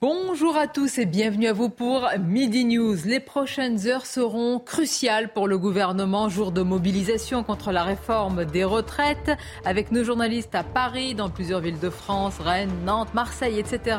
Bonjour à tous et bienvenue à vous pour Midi News. Les prochaines heures seront cruciales pour le gouvernement. Jour de mobilisation contre la réforme des retraites avec nos journalistes à Paris, dans plusieurs villes de France, Rennes, Nantes, Marseille, etc.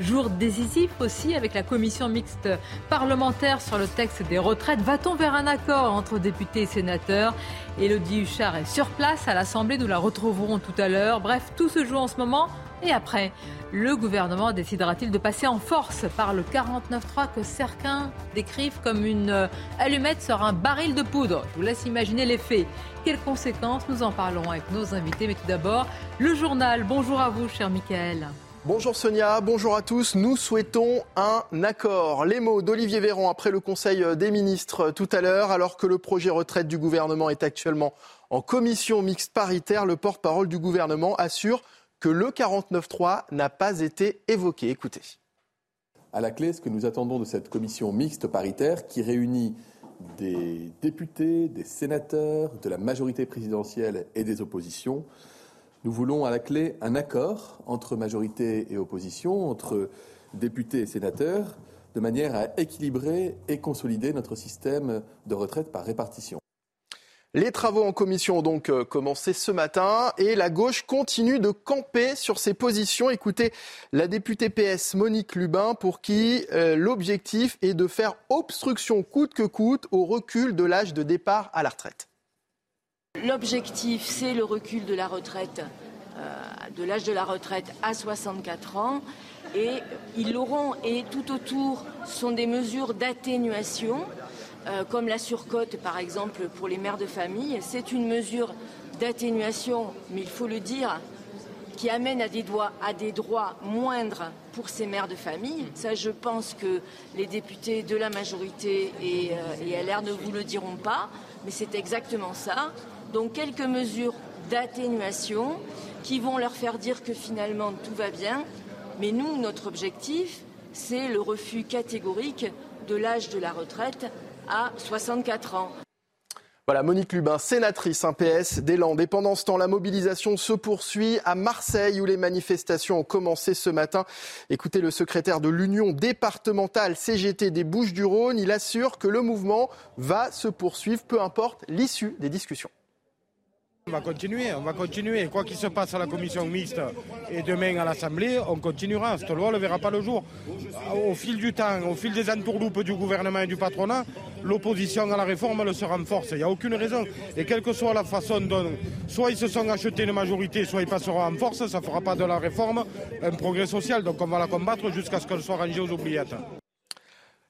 Jour décisif aussi avec la commission mixte parlementaire sur le texte des retraites. Va-t-on vers un accord entre députés et sénateurs? Élodie Huchard est sur place à l'Assemblée. Nous la retrouverons tout à l'heure. Bref, tout se joue en ce moment. Et après, le gouvernement décidera-t-il de passer en force par le 49.3 que certains décrivent comme une euh, allumette sur un baril de poudre? Je vous laisse imaginer les faits. Quelles conséquences? Nous en parlons avec nos invités. Mais tout d'abord, le journal. Bonjour à vous, cher Michael. Bonjour Sonia, bonjour à tous. Nous souhaitons un accord. Les mots d'Olivier Véran après le Conseil des ministres tout à l'heure, alors que le projet retraite du gouvernement est actuellement en commission mixte paritaire, le porte-parole du gouvernement assure que le 49.3 n'a pas été évoqué. Écoutez. À la clé, ce que nous attendons de cette commission mixte paritaire qui réunit des députés, des sénateurs, de la majorité présidentielle et des oppositions, nous voulons à la clé un accord entre majorité et opposition, entre députés et sénateurs, de manière à équilibrer et consolider notre système de retraite par répartition. Les travaux en commission ont donc euh, commencé ce matin et la gauche continue de camper sur ses positions. Écoutez la députée PS Monique Lubin pour qui euh, l'objectif est de faire obstruction coûte que coûte au recul de l'âge de départ à la retraite. L'objectif, c'est le recul de la retraite, euh, de l'âge de la retraite à 64 ans. Et ils l'auront. Et tout autour sont des mesures d'atténuation euh, comme la surcote par exemple pour les mères de famille. C'est une mesure d'atténuation, mais il faut le dire, qui amène à des, droits moindres pour ces mères de famille. Ça, je pense que les députés de la majorité et, euh, et LR ne vous le diront pas, mais c'est exactement ça. Donc quelques mesures d'atténuation qui vont leur faire dire que finalement tout va bien. Mais nous, notre objectif, c'est le refus catégorique de l'âge de la retraite à 64 ans. Voilà, Monique Lubin, sénatrice, un PS des. Et pendant ce temps, la mobilisation se poursuit à Marseille où les manifestations ont commencé ce matin. Écoutez le secrétaire de l'Union départementale CGT des Bouches-du-Rhône. Il assure que le mouvement va se poursuivre, peu importe l'issue des discussions. On va continuer, on va continuer. Quoi qu'il se passe à la commission mixte et demain à l'Assemblée, on continuera. Cette loi ne verra pas le jour. Au fil du temps, au fil des entourloupes du gouvernement et du patronat, l'opposition à la réforme le se renforce. Il n'y a aucune raison. Et quelle que soit la façon dont soit ils se sont achetés une majorité, soit ils passeront en force, ça ne fera pas de la réforme un progrès social. Donc on va la combattre jusqu'à ce qu'elle soit rangée aux oubliettes.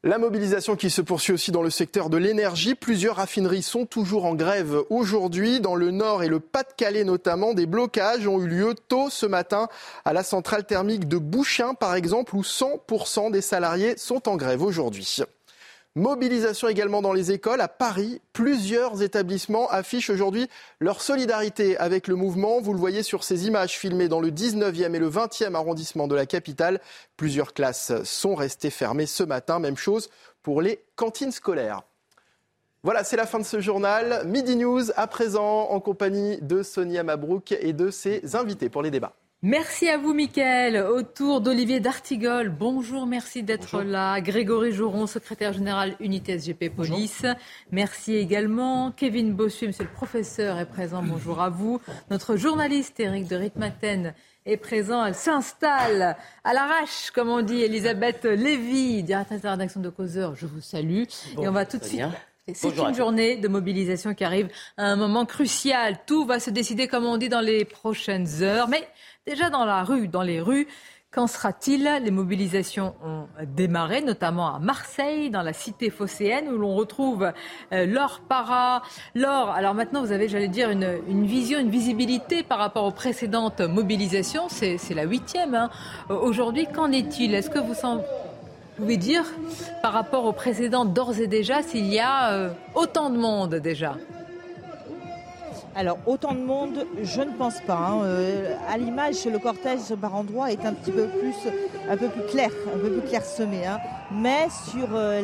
La mobilisation qui se poursuit aussi dans le secteur de l'énergie. Plusieurs raffineries sont toujours en grève aujourd'hui. Dans le Nord et le Pas-de-Calais notamment, des blocages ont eu lieu tôt ce matin à la centrale thermique de Bouchain par exemple, où 100% des salariés sont en grève aujourd'hui. Mobilisation également dans les écoles. À Paris, plusieurs établissements affichent aujourd'hui leur solidarité avec le mouvement. Vous le voyez sur ces images filmées dans le 19e et le 20e arrondissement de la capitale. Plusieurs classes sont restées fermées ce matin. Même chose pour les cantines scolaires. Voilà, c'est la fin de ce journal. Midi News à présent en compagnie de Sonia Mabrouk et de ses invités pour les débats. Merci à vous, Mickaël. Autour d'Olivier D'Artigol. Bonjour, merci d'être là. Grégory Jouron, secrétaire général Unité SGP Police. Merci également. Kevin Bossu, monsieur le professeur, est présent. Bonjour à vous. Notre journaliste Eric de Ritmaten est présent. Elle s'installe à l'arrache, comme on dit. Elisabeth Lévy, directrice de la rédaction de Causeur, je vous salue. Et on va tout de suite. C'est une journée de mobilisation qui arrive à un moment crucial. Tout va se décider, comme on dit, dans les prochaines heures. Mais déjà dans la rue, dans les rues, Qu'en sera-t-il? Les mobilisations ont démarré, notamment à Marseille, dans la cité phocéenne, où l'on retrouve euh, l'or para. L'or, alors maintenant, vous avez, j'allais dire, une, vision, une visibilité par rapport aux précédentes mobilisations. C'est la huitième. Hein. Aujourd'hui, qu'en est-il? Est-ce que vous pouvez dire, par rapport aux précédentes, d'ores et déjà, s'il y a euh, autant de monde déjà? Alors, autant de monde, je ne pense pas. Hein. Euh, à l'image, le cortège par endroit est un petit peu plus, un peu plus clair, un peu plus clairsemé. Hein. Mais sur euh,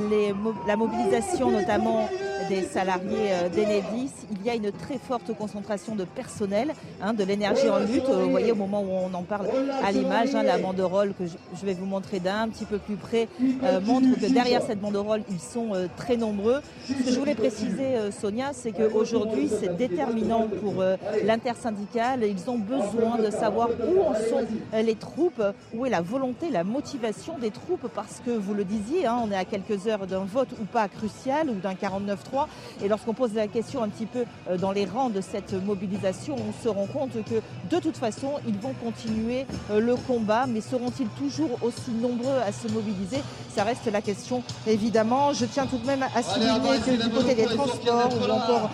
la mobilisation, notamment des salariés euh, d'Enedis, il y a une très forte concentration de personnel, hein, de l'énergie en lutte. Vous voyez, au moment où on en parle à l'image, hein, la banderole que je, vais vous montrer d'un petit peu plus près montre que derrière cette banderole, ils sont très nombreux. Ce que je voulais préciser, Sonia, c'est qu'aujourd'hui, c'est déterminant pour euh, l'intersyndicale. Ils ont besoin de savoir où en sont euh, les troupes, où est la volonté, la motivation des troupes, parce que vous le disiez, hein, on est à quelques heures d'un vote ou pas crucial ou d'un 49-3. Et lorsqu'on pose la question un petit peu euh, dans les rangs de cette mobilisation, on se rend compte que de toute façon, ils vont continuer le combat, mais seront-ils toujours aussi nombreux à se mobiliser? Ça reste la question, évidemment. Je tiens tout de même à souligner que du côté des transports ou encore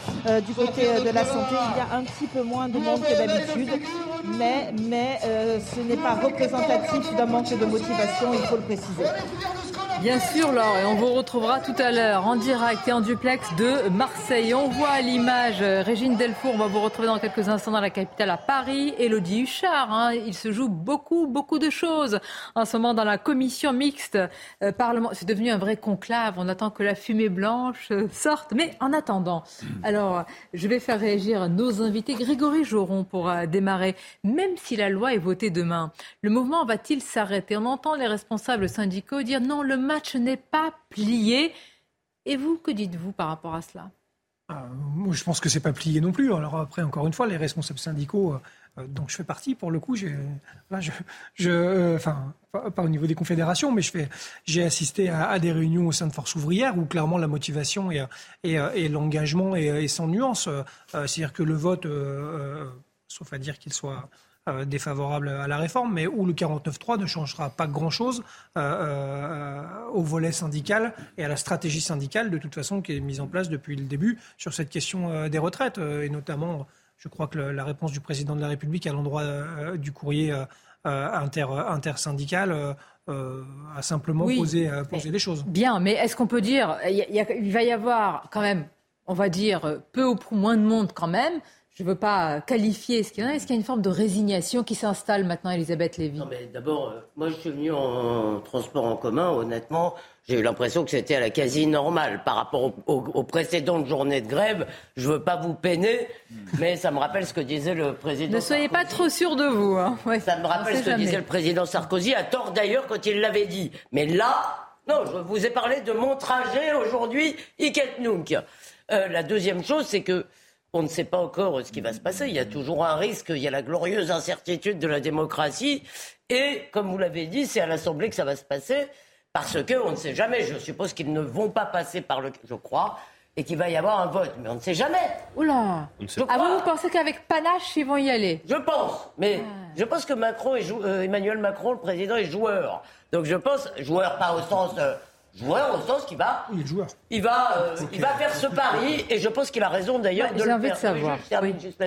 du côté de la santé, il y a un petit peu moins de monde que d'habitude, mais, euh, ce n'est pas représentatif d'un manque de motivation, il faut le préciser. Bien sûr, Laure, et on vous retrouvera tout à l'heure en direct et en duplex de Marseille. On voit à l'image euh, Régine Delfour, on va vous retrouver dans quelques instants dans la capitale à Paris. Elodie Huchard, hein, il se joue beaucoup, beaucoup de choses en ce moment dans la commission mixte euh, parlement. C'est devenu un vrai conclave, on attend que la fumée blanche euh, sorte. Mais en attendant, alors, je vais faire réagir nos invités. Grégory Joron pour démarrer. Même si la loi est votée demain, le mouvement va-t-il s'arrêter? On entend les responsables syndicaux dire non, le match n'est pas plié. Et vous, que dites-vous par rapport à cela? Ah, je pense que c'est pas plié non plus. Alors après, encore une fois, les responsables syndicaux, euh, euh, dont je fais partie, pour le coup, j'ai, je, je euh, enfin, pas, au niveau des confédérations, mais j'ai assisté à, des réunions au sein de Force ouvrière où clairement la motivation et, et, l'engagement est, sans nuance. c'est-à-dire que le vote, sauf à dire qu'il soit euh, défavorable à la réforme, mais où le 49.3 ne changera pas grand-chose euh, euh, au volet syndical et à la stratégie syndicale, de toute façon, qui est mise en place depuis le début sur cette question des retraites, et notamment, je crois que la réponse du président de la République à l'endroit du courrier inter, intersyndical a simplement posé, des choses. Bien, mais est-ce qu'on peut dire, il va y avoir quand même, on va dire, peu ou moins de monde quand même je ne veux pas qualifier ce qu'il y a? Est-ce qu'il y a une forme de résignation qui s'installe maintenant, Elisabeth Lévy? Non, mais d'abord, euh, moi, je suis venu en transport en commun. Honnêtement, j'ai eu l'impression que c'était à la quasi normale par rapport aux, précédentes journées de grève. Je ne veux pas vous peiner, mais ça me rappelle ce que disait le président. Ne soyez pas trop sûr de vous. Hein. ça me rappelle ce que disait le président Sarkozy, à tort d'ailleurs quand il l'avait dit. Mais là, non, je vous ai parlé de mon trajet aujourd'hui, Iket euh, la deuxième chose, c'est que on ne sait pas encore ce qui va se passer. Il y a toujours un risque, il y a la glorieuse incertitude de la démocratie. Et, comme vous l'avez dit, c'est à l'Assemblée que ça va se passer, parce qu'on ne sait jamais. Je suppose qu'ils ne vont pas passer par le... Je crois et qu'il va y avoir un vote. Mais on ne sait jamais. Oula Ah, vous, vous pensez qu'avec panache, ils vont y aller? Je pense. Mais ah. je pense que Macron est euh, Emmanuel Macron, le président, est joueur. Donc je pense, joueur pas au sens... Euh, joueur au sens qu'il va. Il est joueur. Il va, euh, il va faire ce pari et je pense qu'il a raison d'ailleurs de le faire. envie de savoir.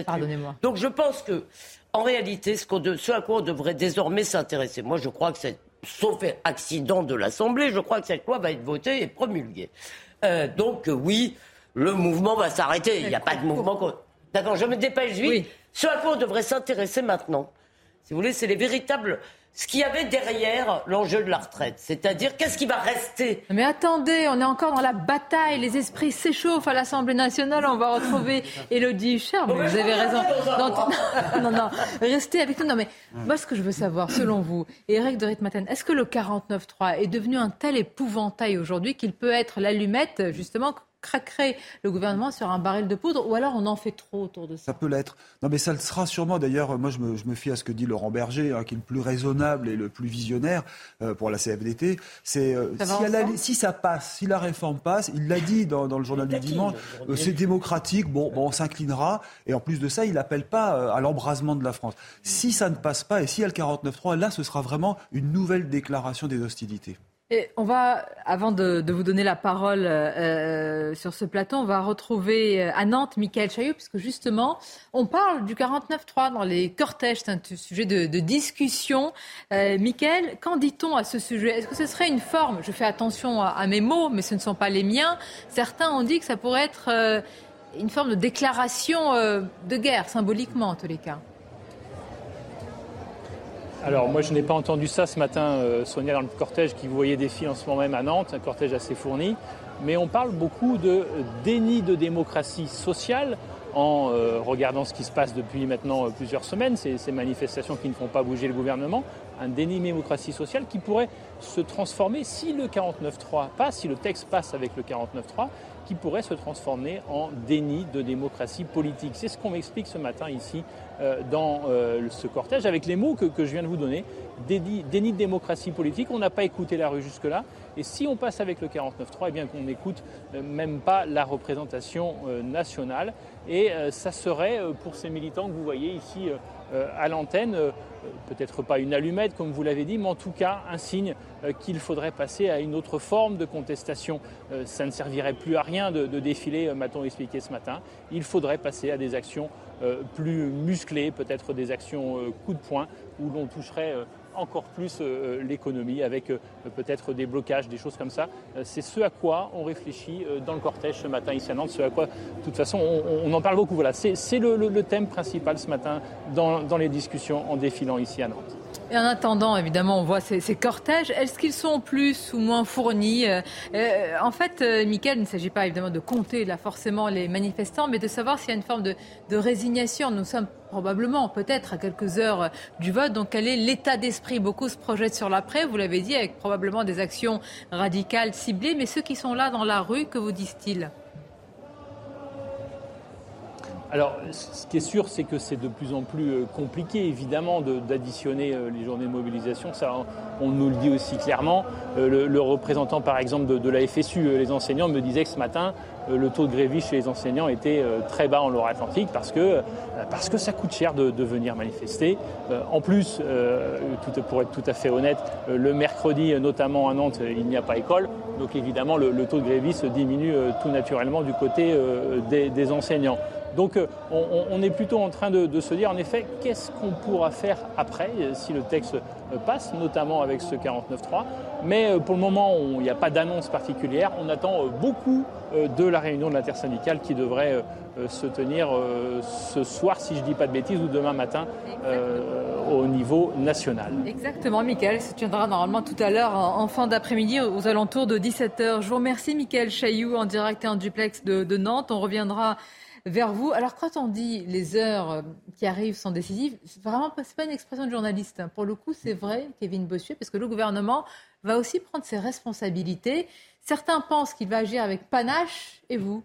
Pardonnez-moi. Donc je pense que, en réalité, ce, ce à quoi on devrait désormais s'intéresser, moi je crois que c'est, sauf accident de l'Assemblée, je crois que cette loi va être votée et promulguée. Euh, donc euh, oui, le mouvement va s'arrêter. Il n'y a pas de mouvement. D'accord, je me dépêche. Oui. Ce à quoi on devrait s'intéresser maintenant, si vous voulez, c'est les véritables ce qu'il y avait derrière l'enjeu de la retraite. C'est-à-dire, qu'est-ce qui va rester? Mais attendez, on est encore dans la bataille. Les esprits s'échauffent à l'Assemblée nationale. On va retrouver Elodie Huchard. vous avez raison. Non, non, non, restez avec nous. Non, mais moi, ce que je veux savoir, selon vous, Eric de Ritmaten, est-ce que le 49-3 est devenu un tel épouvantail aujourd'hui qu'il peut être l'allumette, justement, craquerait le gouvernement sur un baril de poudre ou alors on en fait trop autour de ça Ça peut l'être. Non, mais ça le sera sûrement. D'ailleurs, moi, je me, je me, fie à ce que dit Laurent Berger, hein, qui est le plus raisonnable et le plus visionnaire euh, pour la CFDT. C'est euh, si, si, ça passe, si la réforme passe, il l'a dit dans, dans, le journal du dimanche, euh, c'est démocratique, bon, bon, on s'inclinera. Et en plus de ça, il n'appelle pas euh, à l'embrasement de la France. Si ça ne passe pas et s'il y a le 49-3, là, ce sera vraiment une nouvelle déclaration des hostilités on va, avant de, vous donner la parole euh, sur ce plateau, on va retrouver euh, à Nantes Michael Chaillot, puisque justement, on parle du 49-3 dans les cortèges. C'est un sujet de, discussion. Euh, Michael, qu'en dit-on à ce sujet? Est-ce que ce serait une forme? Je fais attention à, mes mots, mais ce ne sont pas les miens. Certains ont dit que ça pourrait être euh, une forme de déclaration de guerre, symboliquement en tous les cas. Alors moi je n'ai pas entendu ça ce matin, euh, Sonia, dans le cortège qui vous voyez défiler en ce moment même à Nantes, un cortège assez fourni. Mais on parle beaucoup de déni de démocratie sociale en euh, regardant ce qui se passe depuis maintenant euh, plusieurs semaines, ces, manifestations qui ne font pas bouger le gouvernement, un déni de démocratie sociale qui pourrait se transformer, si le 49.3 passe, si le texte passe avec le 49.3, qui pourrait se transformer en déni de démocratie politique. C'est ce qu'on m'explique ce matin ici dans euh, ce cortège avec les mots que, je viens de vous donner. Déni, de démocratie politique, on n'a pas écouté la rue jusque-là. Et si on passe avec le 49.3, eh bien qu'on n'écoute euh, même pas la représentation nationale. Et ça serait pour ces militants que vous voyez ici à l'antenne peut-être pas une allumette comme vous l'avez dit, mais en tout cas un signe euh, qu'il faudrait passer à une autre forme de contestation. Euh, ça ne servirait plus à rien de, défiler, euh, m'a-t-on expliqué ce matin. Il faudrait passer à des actions plus musclées, peut-être des actions coup de poing, où l'on toucherait encore plus euh, l'économie avec euh, peut-être des blocages, des choses comme ça. Euh, c'est ce à quoi on réfléchit dans le cortège ce matin ici à Nantes, ce à quoi, de toute façon, on, en parle beaucoup. Voilà, c'est le, thème principal ce matin dans les discussions en défilant ici à Nantes. En attendant, évidemment, on voit ces, cortèges. Est-ce qu'ils sont plus ou moins fournis En fait, euh, il ne s'agit pas évidemment de compter là forcément les manifestants, mais de savoir s'il y a une forme de, de résignation. Nous sommes probablement, peut-être, à quelques heures du vote. Donc, quel est l'état d'esprit? Beaucoup se projettent sur l'après, vous l'avez dit, avec probablement des actions radicales ciblées. Mais ceux qui sont là dans la rue, que vous disent-ils? Alors, ce qui est sûr, c'est que c'est de plus en plus euh, compliqué, évidemment, d'additionner euh, les journées de mobilisation. Ça, on nous le dit aussi clairement. Euh, le, représentant, par exemple, de, la FSU, les enseignants, me disait que ce matin, le taux de grévisme chez les enseignants était très bas en Loire-Atlantique parce que, parce que ça coûte cher de, venir manifester. En plus, pour être tout à fait honnête, le mercredi, notamment à Nantes, il n'y a pas école. Donc, évidemment, le, taux de grévisme diminue tout naturellement du côté des enseignants. Donc euh, on, est plutôt en train de, se dire en effet qu'est-ce qu'on pourra faire après euh, si le texte euh, passe, notamment avec ce 49.3. Mais pour le moment, il n'y a pas d'annonce particulière. On attend beaucoup de la réunion de l'intersyndicale qui devrait se tenir ce soir, si je ne dis pas de bêtises, ou demain matin au niveau national. Exactement, Michael. Ça tiendra normalement tout à l'heure en fin d'après-midi aux alentours de 17h. Je vous remercie, Michael Chailloux, en direct et en duplex de, de Nantes. On reviendra vers vous. Alors quand on dit les heures euh, qui arrivent sont décisives, c'est vraiment pas, pas une expression de journaliste. Hein. Pour le coup, c'est vrai, Kevin Bossuet, parce que le gouvernement va aussi prendre ses responsabilités. Certains pensent qu'il va agir avec panache, et vous?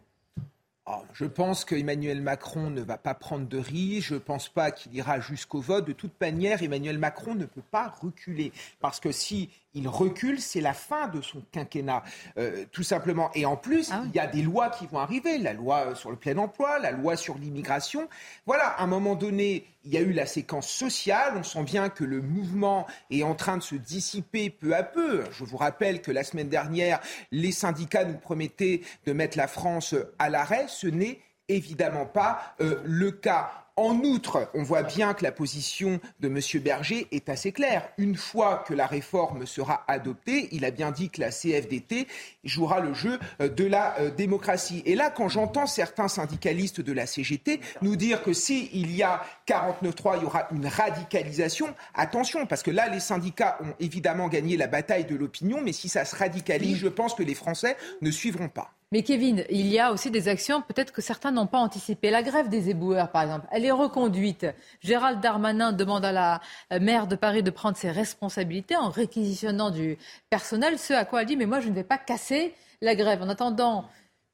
Ah, je pense qu'Emmanuel Macron ne va pas prendre de risque. Je ne pense pas qu'il ira jusqu'au vote. De toute manière, Emmanuel Macron ne peut pas reculer. Parce que si il recule, c'est la fin de son quinquennat, euh, tout simplement. Et en plus, ah il y a des lois qui vont arriver, la loi sur le plein emploi, la loi sur l'immigration. Voilà, à un moment donné, il y a eu la séquence sociale, on sent bien que le mouvement est en train de se dissiper peu à peu. Je vous rappelle que la semaine dernière, les syndicats nous promettaient de mettre la France à l'arrêt, ce n'est évidemment pas euh, le cas. En outre, on voit bien que la position de M. Berger est assez claire. Une fois que la réforme sera adoptée, il a bien dit que la CFDT jouera le jeu euh, de la euh, démocratie. Et là, quand j'entends certains syndicalistes de la CGT nous dire que s'il y a 49.3, il y aura une radicalisation, attention, parce que là, les syndicats ont évidemment gagné la bataille de l'opinion, mais si ça se radicalise, je pense que les Français ne suivront pas. Mais Kevin, il y a aussi des actions peut-être que certains n'ont pas anticipées. La grève des éboueurs, par exemple, elle est reconduite. Gérald Darmanin demande à la maire de Paris de prendre ses responsabilités en réquisitionnant du personnel, ce à quoi elle dit, mais moi je ne vais pas casser la grève. En attendant,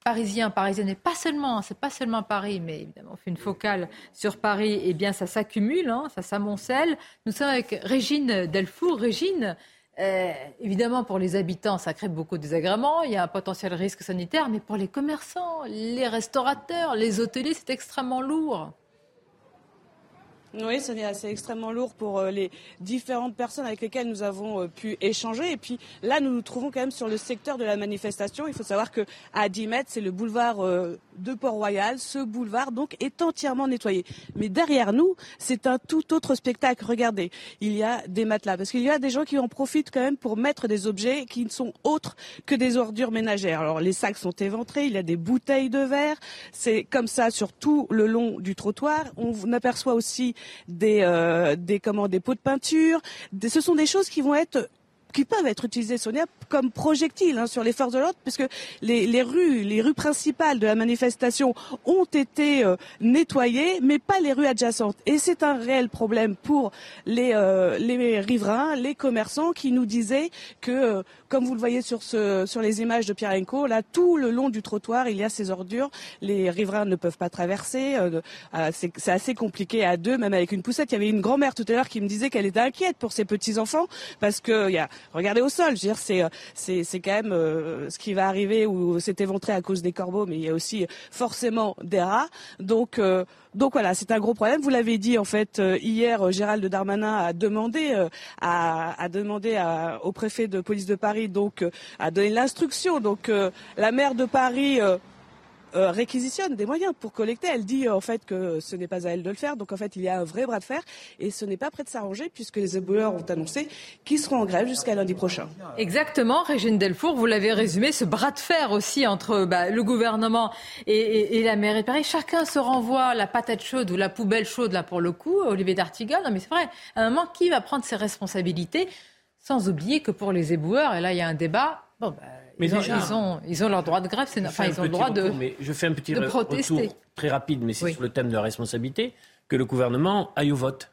Parisiens, Parisiennes, et pas seulement, c'est pas seulement Paris, mais évidemment, on fait une focale sur Paris, eh bien, ça s'accumule, hein, ça s'amoncelle. Nous sommes avec Régine Delfour. Régine, euh, évidemment, pour les habitants, ça crée beaucoup de désagréments. Il y a un potentiel risque sanitaire, mais pour les commerçants, les restaurateurs, les hôteliers, c'est extrêmement lourd. Oui, c'est extrêmement lourd pour euh, les différentes personnes avec lesquelles nous avons euh, pu échanger. Et puis là, nous nous trouvons quand même sur le secteur de la manifestation. Il faut savoir que à 10 mètres, c'est le boulevard euh, de Port-Royal. Ce boulevard, donc, est entièrement nettoyé. Mais derrière nous, c'est un tout autre spectacle. Regardez, il y a des matelas. Parce qu'il y a des gens qui en profitent quand même pour mettre des objets qui ne sont autres que des ordures ménagères. Alors, les sacs sont éventrés, il y a des bouteilles de verre. C'est comme ça sur tout le long du trottoir. On aperçoit aussi des, euh, des, pots de peinture. ce sont des choses qui vont être qui peuvent être utilisés, Sonia, comme projectiles hein, sur les forces de l'ordre, puisque les, rues, les rues principales de la manifestation ont été euh, nettoyées, mais pas les rues adjacentes. Et c'est un réel problème pour les, euh, riverains, les commerçants, qui nous disaient que, comme vous le voyez sur, les images de Pierre Enco, là, tout le long du trottoir, il y a ces ordures. Les riverains ne peuvent pas traverser. c'est assez compliqué à deux, même avec une poussette. Il y avait une grand-mère tout à l'heure qui me disait qu'elle était inquiète pour ses petits-enfants, parce a regardez au sol. Je veux euh, c'est quand même euh, ce qui va arriver ou c'est éventré à cause des corbeaux, mais il y a aussi forcément des rats. Donc euh, donc voilà, c'est un gros problème. Vous l'avez dit en fait hier, Gérald Darmanin a demandé à, a demandé au préfet de police de Paris donc à donner l'instruction. Donc la maire de Paris euh, réquisitionne des moyens pour collecter. Elle dit en fait que ce n'est pas à elle de le faire. Donc en fait, il y a un vrai bras de fer et ce n'est pas prêt de s'arranger puisque les éboueurs ont annoncé qu'ils seront en grève jusqu'à lundi prochain. Exactement, Régine Delfour, vous l'avez résumé, ce bras de fer aussi entre bah, le gouvernement et, la mairie de Paris. Chacun se renvoie la patate chaude ou la poubelle chaude là pour le coup. Olivier D'Artigal, non mais c'est vrai. À un moment, qui va prendre ses responsabilités? Sans oublier que pour les éboueurs, et là il y a un débat. Bon, bah, mais ils, ont, ils, ont, leur droit de grève, c'est enfin, ils ont le droit de, mais je fais un petit retour très rapide, mais c'est sur le thème de la responsabilité, que le gouvernement aille au vote.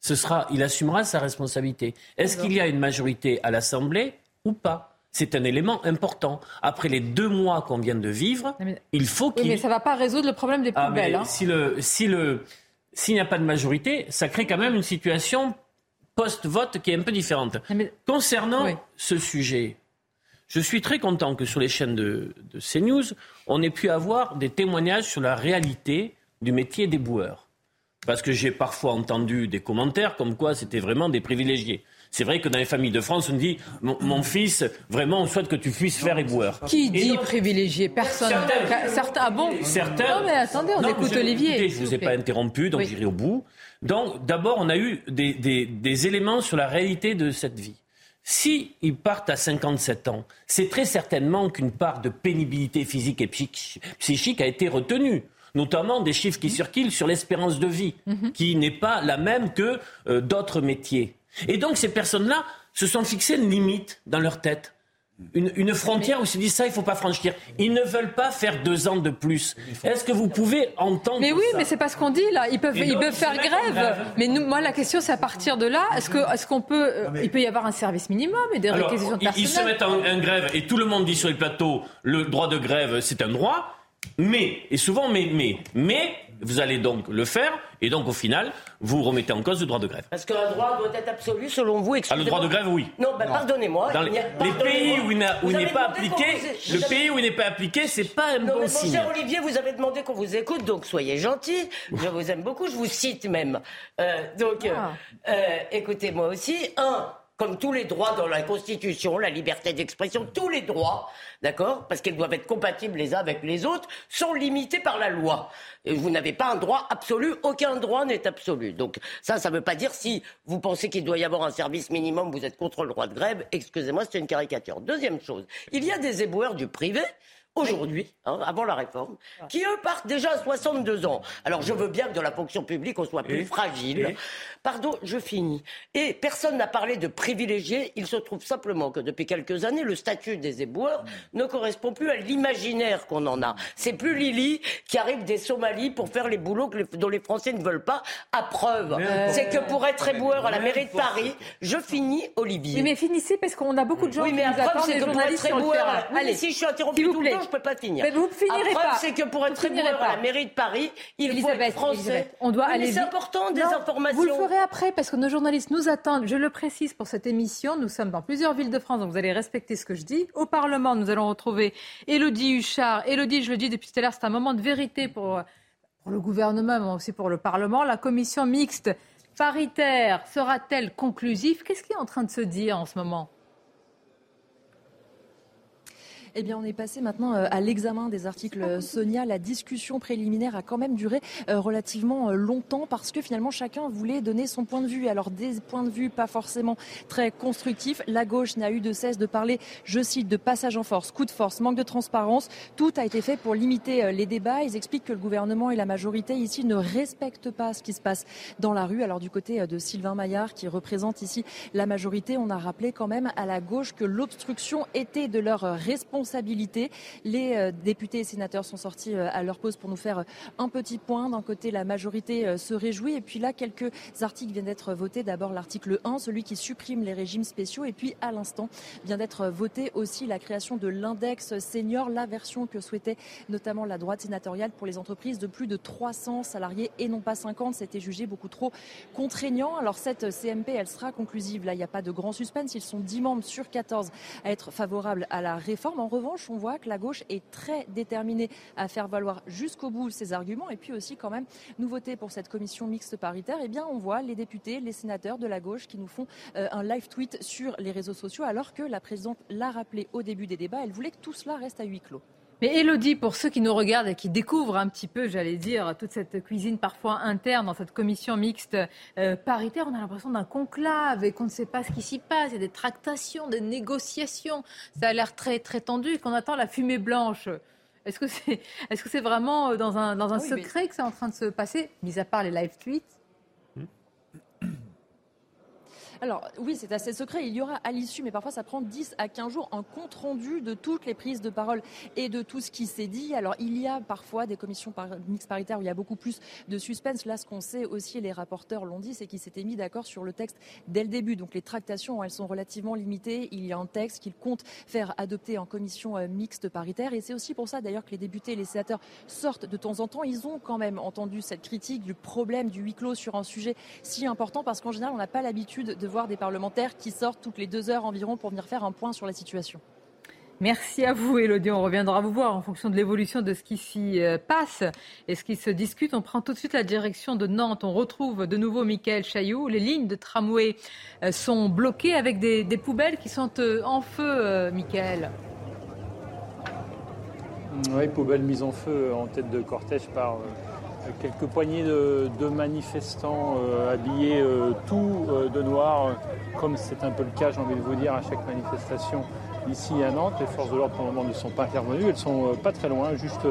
Ce sera, il assumera sa responsabilité. Est-ce qu'il y a une majorité à l'Assemblée ou pas? C'est un élément important. Après les deux mois qu'on vient de vivre, il faut qu'il. Oui, mais ça ne va pas résoudre le problème des ah, poubelles. hein. Si le, si le, s'il n'y a pas de majorité, ça crée quand même une situation post-vote qui est un peu différente. Concernant ce sujet, je suis très content que sur les chaînes de, CNews, on ait pu avoir des témoignages sur la réalité du métier des boueurs. Parce que j'ai parfois entendu des commentaires comme quoi c'était vraiment des privilégiés. C'est vrai que dans les familles de France, on dit mon, fils, vraiment, on souhaite que tu puisses faire éboueur. Qui dit privilégié? Personne. Certains. Ah bon? Certains. Non, mais attendez, on écoute Olivier. je ne vous ai pas interrompu, donc j'irai au bout. Donc, d'abord, on a eu des éléments sur la réalité de cette vie. S'ils partent à 57 ans, c'est très certainement qu'une part de pénibilité physique et psychique a été retenue notamment des chiffres qui circulent sur l'espérance de vie, mhm. qui n'est pas la même que euh, d'autres métiers. Et donc ces personnes-là se sont fixées une limite dans leur tête une, frontière où ils se disent ça, il ne faut pas franchir. Ils ne veulent pas faire deux ans de plus. Est-ce que vous pouvez entendre Mais oui, mais c'est pas ce qu'on dit là. Ils peuvent, ils peuvent faire grève. Mais nous, moi, la question, c'est à partir de là, est-ce que, est-ce qu'on peut, euh, il peut y avoir un service minimum et des réquisitions de personnel Ils se mettent en, en grève et tout le monde dit sur les plateaux, le droit de grève, c'est un droit. Mais, et souvent, mais, mais, mais, vous allez donc le faire, et donc au final, vous remettez en cause le droit de grève. Parce qu'un droit doit être absolu selon vous. Ah, le droit de grève, oui. Non, ben, pardonnez-moi. Dans les, pays où il n'est pas appliqué, le pays où il n'est pas appliqué, c'est pas un non, bon mais signe. cher Olivier, vous avez demandé qu'on vous écoute, donc soyez gentil. Je vous aime beaucoup, je vous cite même. Euh, donc, ah. euh, écoutez-moi aussi. Un, comme tous les droits dans la Constitution, la liberté d'expression, tous les droits, d'accord, parce qu'ils doivent être compatibles les uns avec les autres, sont limités par la loi. Vous n'avez pas un droit absolu, aucun droit n'est absolu. Donc ça, ça ne veut pas dire si vous pensez qu'il doit y avoir un service minimum, vous êtes contre le droit de grève, excusez-moi, c'est une caricature. Deuxième chose, il y a des éboueurs du privé aujourd'hui, hein, avant la réforme, qui eux partent déjà à 62 ans. Alors je veux bien que dans la fonction publique on soit plus fragile. Pardon, je finis. Et personne n'a parlé de privilégiés. Il se trouve simplement que depuis quelques années, le statut des éboueurs ne correspond plus à l'imaginaire qu'on en a. C'est plus Lily qui arrive des Somalies pour faire les boulots dont les Français ne veulent pas. À preuve, c'est que pour être éboueur à la mairie de Paris, je finis, Olivier. mais finissez parce qu'on a beaucoup de gens oui, qui mais nous à preuve, c'est que pour être éboueur, Allez, si je suis interrompu tout le temps, je peux pas finir. Mais vous finirez la pas. c'est que pour être éboueur à la mairie de Paris, il faut être français. on doit aller. C'est important des informations. Vous le ferez après parce que nos journalistes nous attendent. Je le précise pour cette émission. Nous sommes dans plusieurs villes de France, donc vous allez respecter ce que je dis. Au Parlement, nous allons retrouver Élodie Huchard. Élodie, je le dis depuis tout à l'heure, c'est un moment de vérité pour, pour le gouvernement, mais aussi pour le Parlement. La commission mixte paritaire sera-t-elle conclusive? Qu'est-ce qui est en train de se dire en ce moment? Eh bien, on est passé maintenant euh, à l'examen des articles Sonia. La discussion préliminaire a quand même duré euh, relativement euh, longtemps parce que finalement chacun voulait donner son point de vue. Alors des points de vue pas forcément très constructifs. La gauche n'a eu de cesse de parler, je cite, de passage en force, coup de force, manque de transparence. Tout a été fait pour limiter les débats. Ils expliquent que le gouvernement et la majorité ici ne respectent pas ce qui se passe dans la rue. Alors du côté de Sylvain Maillard qui représente ici la majorité, on a rappelé quand même à la gauche que l'obstruction était de leur responsabilité les euh, députés et sénateurs sont sortis euh, à leur pause pour nous faire euh, un petit point. D'un côté, la majorité se réjouit. Et puis là, quelques articles viennent d'être votés. D'abord, l'article 1, celui qui supprime les régimes spéciaux. Et puis, à l'instant, vient d'être voté aussi la création de l'index senior, la version que souhaitait notamment la droite sénatoriale pour les entreprises de plus de 300 salariés et non pas 50. C'était jugé beaucoup trop contraignant. Alors, cette CMP, elle sera conclusive. Là, il n'y a pas de grand suspense. Ils sont 10 membres sur 14 à être favorables à la réforme. Revanche, on voit que la gauche est très déterminée à faire valoir jusqu'au bout ses arguments. Et puis aussi, quand même, nouveauté pour cette commission mixte paritaire, eh bien, on voit les députés, les sénateurs de la gauche qui nous font euh, un live tweet sur les réseaux sociaux, alors que la présidente l'a rappelé au début des débats, elle voulait que tout cela reste à huis clos. Mais Elodie, pour ceux qui nous regardent et qui découvrent un petit peu, j'allais dire, toute cette cuisine parfois interne dans cette commission mixte euh, paritaire, on a l'impression d'un conclave et qu'on ne sait pas ce qui s'y passe. Il y a des tractations, des négociations. Ça a l'air très, très tendu et qu'on attend la fumée blanche. Est-ce que c'est est -ce c'est vraiment euh, dans un, dans un secret que c'est en train de se passer, mis à part les live tweets? Alors oui, c'est assez secret. Il y aura à l'issue, mais parfois ça prend 10 à 15 jours, un compte rendu de toutes les prises de parole et de tout ce qui s'est dit. Alors il y a parfois des commissions mixtes paritaires où il y a beaucoup plus de suspense. Là, ce qu'on sait aussi, les rapporteurs l'ont dit, c'est qu'ils s'étaient mis d'accord sur le texte dès le début. Donc les tractations, elles sont relativement limitées. Il y a un texte qu'ils comptent faire adopter en commission euh, mixte paritaire. Et c'est aussi pour ça d'ailleurs que les députés et les sénateurs sortent de temps en temps. Ils ont quand même entendu cette critique du problème du huis clos sur un sujet si important parce qu'en général, on n'a pas l'habitude de de voir des parlementaires qui sortent toutes les deux heures environ pour venir faire un point sur la situation. Merci à vous, Elodie. On reviendra vous voir en fonction de l'évolution de ce qui s'y euh, passe et ce qui se discute. On prend tout de suite la direction de Nantes. On retrouve de nouveau Michael Chailloux. Les lignes de tramway euh, sont bloquées avec des, poubelles qui sont euh, en feu, Michael. Oui, poubelles mises en feu en tête de cortège par quelques poignées de, manifestants euh, habillés euh, tout euh, de noir, comme c'est un peu le cas, j'ai envie de vous dire, à chaque manifestation ici à Nantes. Les forces de l'ordre pour le moment ne sont pas intervenues, elles sont pas très loin, juste,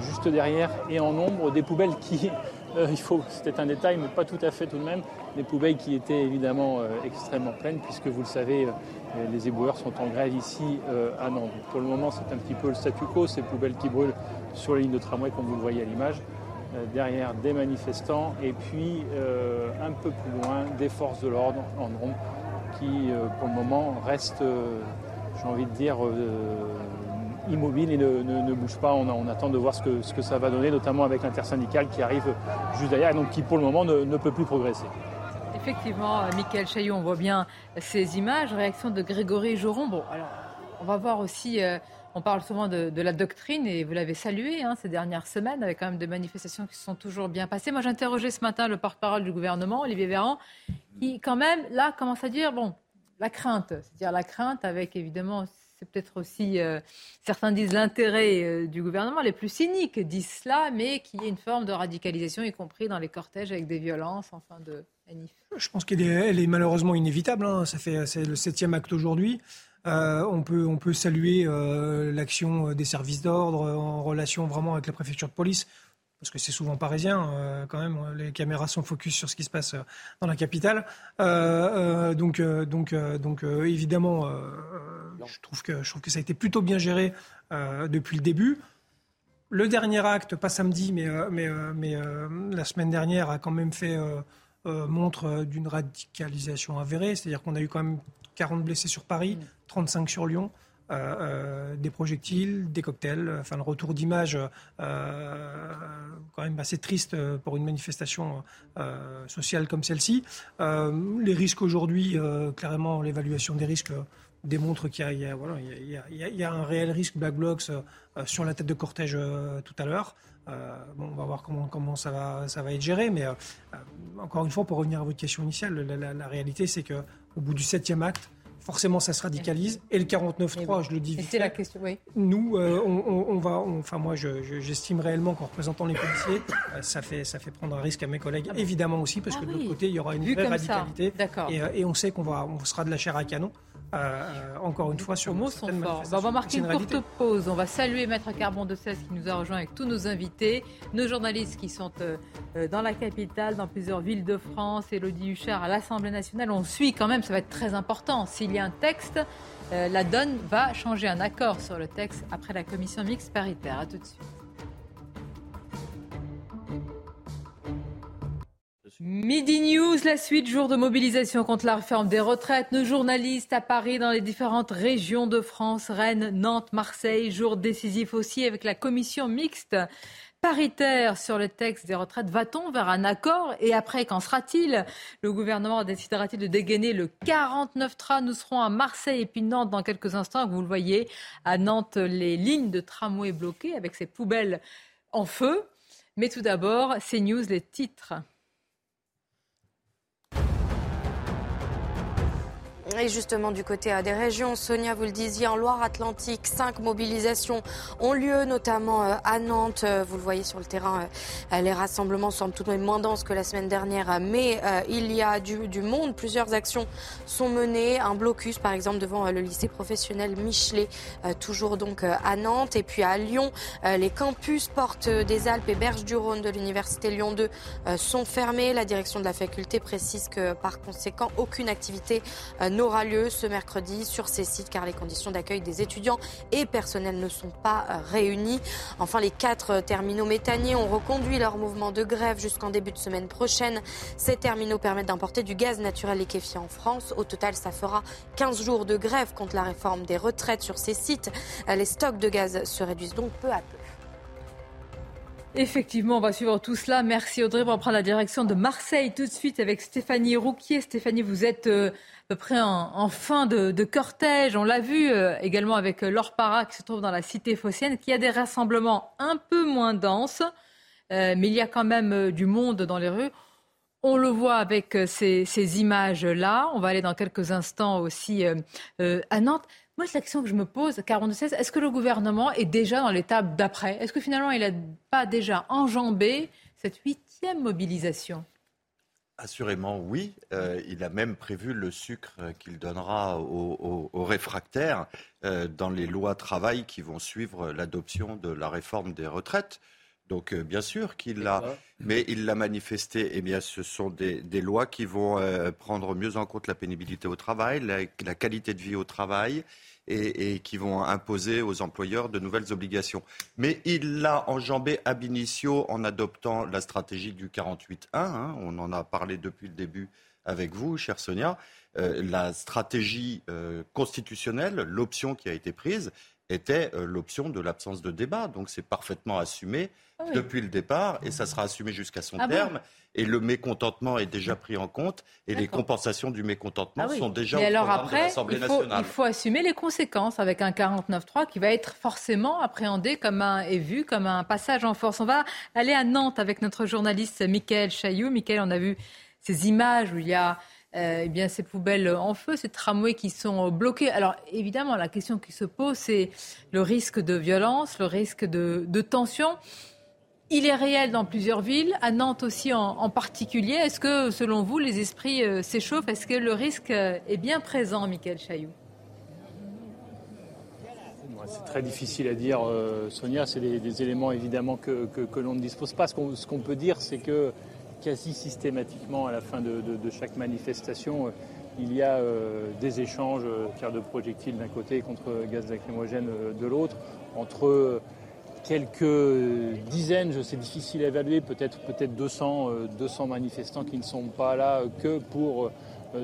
juste derrière et en nombre des poubelles qui, il faut, c'était un détail, mais pas tout à fait tout de même, des poubelles qui étaient évidemment extrêmement pleines, puisque vous le savez, les éboueurs sont en grève ici à Nantes. Pour le moment, c'est un petit peu le statu quo, ces poubelles qui brûlent sur les lignes de tramway, comme vous le voyez à l'image. Euh, derrière des manifestants et puis euh, un peu plus loin des forces de l'ordre en nombre qui euh, pour le moment restent, j'ai envie de dire, immobiles et ne, bougent pas. On, attend de voir ce que, ce que, ça va donner, notamment avec l'intersyndical qui arrive juste derrière donc qui pour le moment ne, peut plus progresser. Effectivement, Michael Chaillot, on voit bien ces images. Réaction de Grégory Joron. Bon, alors, on va voir aussi on parle souvent de, la doctrine et vous l'avez salué hein, ces dernières semaines avec quand même des manifestations qui se sont toujours bien passées. Moi, j'interrogeais ce matin le porte-parole du gouvernement, Olivier Véran, qui quand même là commence à dire bon, la crainte, c'est-à-dire la crainte avec évidemment c'est peut-être aussi, euh, certains disent l'intérêt euh, du gouvernement, les plus cyniques disent cela, mais qu'il y ait une forme de radicalisation, y compris dans les cortèges avec des violences, enfin de. Je pense qu'elle est, malheureusement inévitable. Hein. Ça fait c'est le septième acte aujourd'hui. Euh, on, peut, on peut saluer euh, l'action des services d'ordre en relation vraiment avec la préfecture de police, parce que c'est souvent parisien euh, quand même. Les caméras sont focus sur ce qui se passe dans la capitale. donc, donc, donc évidemment, je, trouve que, je trouve que ça a été plutôt bien géré depuis le début. Le dernier acte, pas samedi, mais, mais, mais la semaine dernière, a quand même fait montre d'une radicalisation avérée. C'est-à-dire qu'on a eu quand même 40 blessés sur Paris, 35 sur Lyon. des projectiles, des cocktails, enfin le retour d'image quand même assez triste pour une manifestation sociale comme celle-ci. les risques aujourd'hui, clairement, l'évaluation des risques démontre qu'il y, y, a un réel risque Black Blocs sur la tête de cortège tout à l'heure. Bon, on va voir comment, comment ça, va, ça va être géré, mais encore une fois, pour revenir à votre question initiale, la, réalité, c'est qu'au bout du septième acte, forcément, ça se radicalise. Et le 49-3, je le dis vite. la question, oui. Nous, on, va, enfin moi, j'estime réellement qu'en représentant les policiers, ça fait, ça fait prendre un risque à mes collègues, ah évidemment aussi, parce que de l'autre côté, il y aura une vraie radicalité. Et, et, on sait qu'on va, on sera de la chair à canon. Euh, encore une fois sur mots sont forts. on va marquer une, courte pause. On va saluer Maître Carbon de Cesse qui nous a rejoint avec tous nos invités, nos journalistes qui sont euh, euh, dans la capitale, dans plusieurs villes de France, Elodie Huchard à l'Assemblée nationale. On suit quand même, ça va être très important. S'il y a un texte, la donne va changer un accord sur le texte après la commission mixte paritaire. À tout de suite. Midi News, la suite, jour de mobilisation contre la réforme des retraites. Nos journalistes à Paris, dans les différentes régions de France, Rennes, Nantes, Marseille. Jour décisif aussi avec la commission mixte paritaire sur le texte des retraites. Va-t-on vers un accord Et après, qu'en sera-t-il? Le gouvernement décidera-t-il de dégainer le 49-3 Nous serons à Marseille et puis Nantes dans quelques instants. Vous le voyez, à Nantes, les lignes de tramway bloquées avec ces poubelles en feu. Mais tout d'abord, ces news, les titres. Et justement, du côté euh, des régions, Sonia, vous le disiez, en Loire-Atlantique, cinq mobilisations ont lieu, notamment euh, à Nantes. Euh, vous le voyez sur le terrain, les rassemblements semblent tout de même moins denses que la semaine dernière, mais il y a du, monde. Plusieurs actions sont menées. Un blocus, par exemple, devant le lycée professionnel Michelet, toujours donc à Nantes. Et puis à Lyon, les campus Portes des Alpes et Berges du Rhône de l'Université Lyon 2 sont fermés. La direction de la faculté précise que, par conséquent, aucune activité n'aura lieu ce mercredi sur ces sites car les conditions d'accueil des étudiants et personnels ne sont pas euh, réunies. Enfin, les quatre terminaux méthaniers ont reconduit leur mouvement de grève jusqu'en début de semaine prochaine. Ces terminaux permettent d'importer du gaz naturel liquéfié en France. Au total, ça fera 15 jours de grève contre la réforme des retraites sur ces sites. Les stocks de gaz se réduisent donc peu à peu. Effectivement, on va suivre tout cela. Merci Audrey. On va prendre la direction de Marseille tout de suite avec Stéphanie Rouquier. Stéphanie, vous êtes euh, peu près en, fin de, cortège. On l'a vu euh, également avec euh, Laure Parra qui se trouve dans la cité phocéenne, qui a des rassemblements un peu moins denses, mais il y a quand même du monde dans les rues. On le voit avec ces, images-là. On va aller dans quelques instants aussi à Nantes. Moi, c'est la question que je me pose, 42-16, est-ce que le gouvernement est déjà dans l'étape d'après? Est-ce que finalement, il n'a pas déjà enjambé cette huitième mobilisation? Assurément, oui. Euh, il a même prévu le sucre qu'il donnera aux, réfractaires euh, dans les lois travail qui vont suivre l'adoption de la réforme des retraites. Donc, euh, bien sûr qu'il l'a, mais il l'a manifesté. Eh bien, ce sont des, lois qui vont prendre mieux en compte la pénibilité au travail, la qualité de vie au travail et, qui vont imposer aux employeurs de nouvelles obligations. Mais il l'a enjambé ab initio en adoptant la stratégie du 48-1. Hein. on en a parlé depuis le début avec vous, chère Sonia. Euh, la stratégie euh, constitutionnelle, l'option qui a été prise, était euh, l'option de l'absence de débat. Donc c'est parfaitement assumé ah depuis le départ et ça sera assumé jusqu'à son ah terme. et le mécontentement est déjà pris en compte et les compensations du mécontentement ah sont déjà au alors après, de l'Assemblée nationale. Il faut assumer les conséquences avec un 49.3 qui va être forcément appréhendé comme un, et vu comme un passage en force. On va aller à Nantes avec notre journaliste Michael Chailloux. Michael, on a vu ces images où il y a euh, eh bien, ces poubelles en feu, ces tramways qui sont bloqués. Alors évidemment, la question qui se pose, c'est le risque de violence, le risque de, tension. Il est réel dans plusieurs villes, à Nantes aussi en, particulier. Est-ce que, selon vous, les esprits euh, s'échauffent? Est-ce que le risque euh, est bien présent, Michael Chailloux? C'est très difficile à dire, Sonia. C'est des, éléments évidemment que, l'on ne dispose pas. Ce qu'on peut dire, c'est que quasi systématiquement à la fin de, chaque manifestation, euh, il y a euh, des échanges, euh, tirs de projectiles d'un côté contre gaz lacrymogène de l'autre, entre quelques dizaines, je sais difficile à évaluer, peut-être peut-être 200, 200 manifestants qui ne sont pas là que pour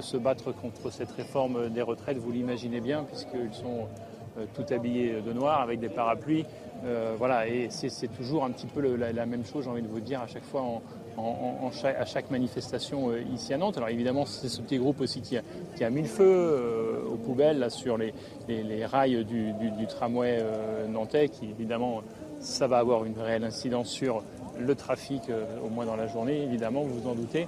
se battre contre cette réforme des retraites, vous l'imaginez bien, puisqu'ils sont tout habillés de noir avec des parapluies. voilà, et c'est toujours un petit peu la, même chose, j'ai envie de vous dire, à chaque fois à chaque manifestation ici à Nantes. Alors évidemment, c'est ce petit groupe aussi qui a, mis le feu aux poubelles sur les, rails du, tramway nantais, qui évidemment, ça va avoir une réelle incidence sur le trafic, au moins dans la journée, évidemment, vous vous en doutez.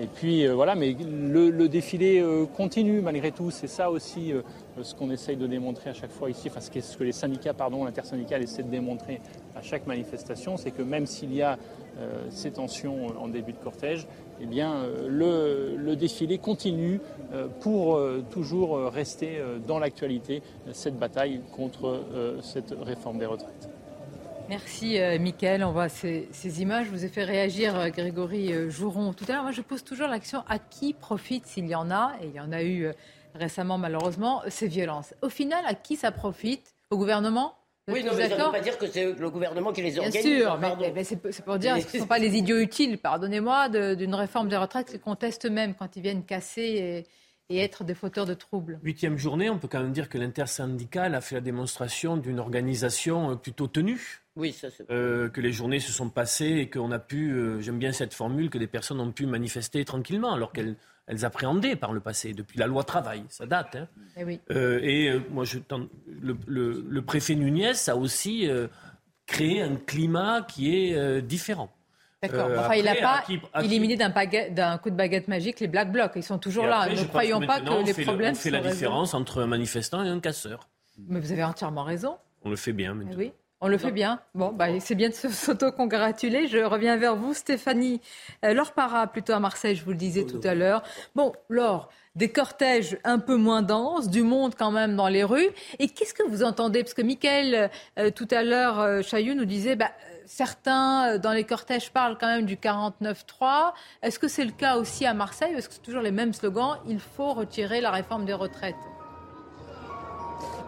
Et puis euh, voilà, mais le, défilé euh, continue malgré tout. C'est ça aussi euh, ce qu'on essaye de démontrer à chaque fois ici, enfin ce que les syndicats, pardon, l'intersyndical essaie de démontrer à chaque manifestation, c'est que même s'il y a ces tensions en début de cortège, eh bien le, défilé continue pour toujours rester dans l'actualité cette bataille contre cette réforme des retraites. Merci, euh, Mickaël. On voit ces, images. Je vous ai fait réagir, euh, Grégory euh, Jouron, tout à l'heure. Moi, je pose toujours la question à qui profite, s'il y en a, et il y en a eu récemment, malheureusement, ces violences. Au final, à qui ça profite? Au gouvernement? Oui, non, mais ça ne veut pas dire que c'est le gouvernement qui les organise. Bien sûr, mais, c'est pour dire que ce ne sont pas les idiots utiles, pardonnez-moi, d'une réforme des retraites qu'ils contestent eux-mêmes quand ils viennent casser et, être des fauteurs de troubles? Huitième journée, on peut quand même dire que l'intersyndicale a fait la démonstration d'une organisation plutôt tenue. Oui, ça c'est. Euh, que les journées se sont passées et qu'on a pu, euh, j'aime bien cette formule, que des personnes ont pu manifester tranquillement alors qu'elles elles appréhendaient par le passé, depuis la loi travail, ça date. Hein. Eh oui. Euh, et moi, je, le, le, préfet Nunez a aussi créé un climat qui est différent. D'accord. enfin, il n'a pas éliminé d'un coup de baguette magique les Black Blocs. Ils sont toujours là. ne croyons pas que les problèmes. on fait la différence entre un manifestant et un casseur. Mais vous avez entièrement raison. On le fait bien. Eh oui. On le fait bien. Bon, bah, c'est bien de s'auto-congratuler. Je reviens vers vous, Stéphanie. Euh, Laure Para, plutôt à Marseille, je vous le disais tout à l'heure. Bon, Laure, des cortèges un peu moins denses, du monde quand même dans les rues. Et qu'est-ce que vous entendez? Parce que Mickaël, euh, tout à l'heure, euh, Chaillou nous disait, bah, certains dans les cortèges parlent quand même du 49-3. Est-ce que c'est le cas aussi à Marseille? Est-ce que c'est toujours les mêmes slogans Il faut retirer la réforme des retraites.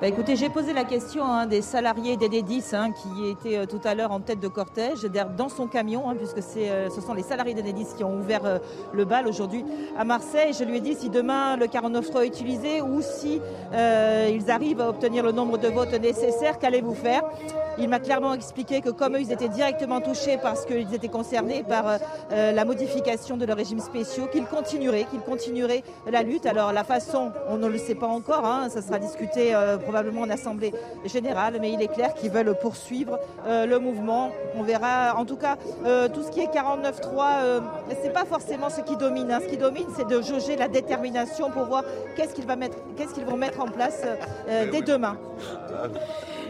Bah, écoutez, j'ai posé la question hein, des salariés d'Enedis hein, qui étaient euh, tout à l'heure en tête de cortège dans son camion, hein, puisque euh, ce sont les salariés d'Enedis qui ont ouvert euh, le bal aujourd'hui à Marseille. Je lui ai dit si demain le 49 est utilisé ou si ils arrivent à obtenir le nombre de votes nécessaires, qu'allez-vous faire? Il m'a clairement expliqué que comme eux, ils étaient directement touchés parce qu'ils étaient concernés par la modification de leurs régimes spéciaux, qu'ils continueraient, qu'ils continueraient la lutte. Alors la façon, on ne le sait pas encore, ça sera discuté en Assemblée générale, mais il est clair qu'ils veulent poursuivre euh, le mouvement. On verra, en tout cas, euh, tout ce qui est 49-3, euh, c'est pas forcément ce qui domine. Hein. Ce qui domine, c'est de jauger la détermination pour voir qu'est-ce qu'ils vont mettre en place dès demain.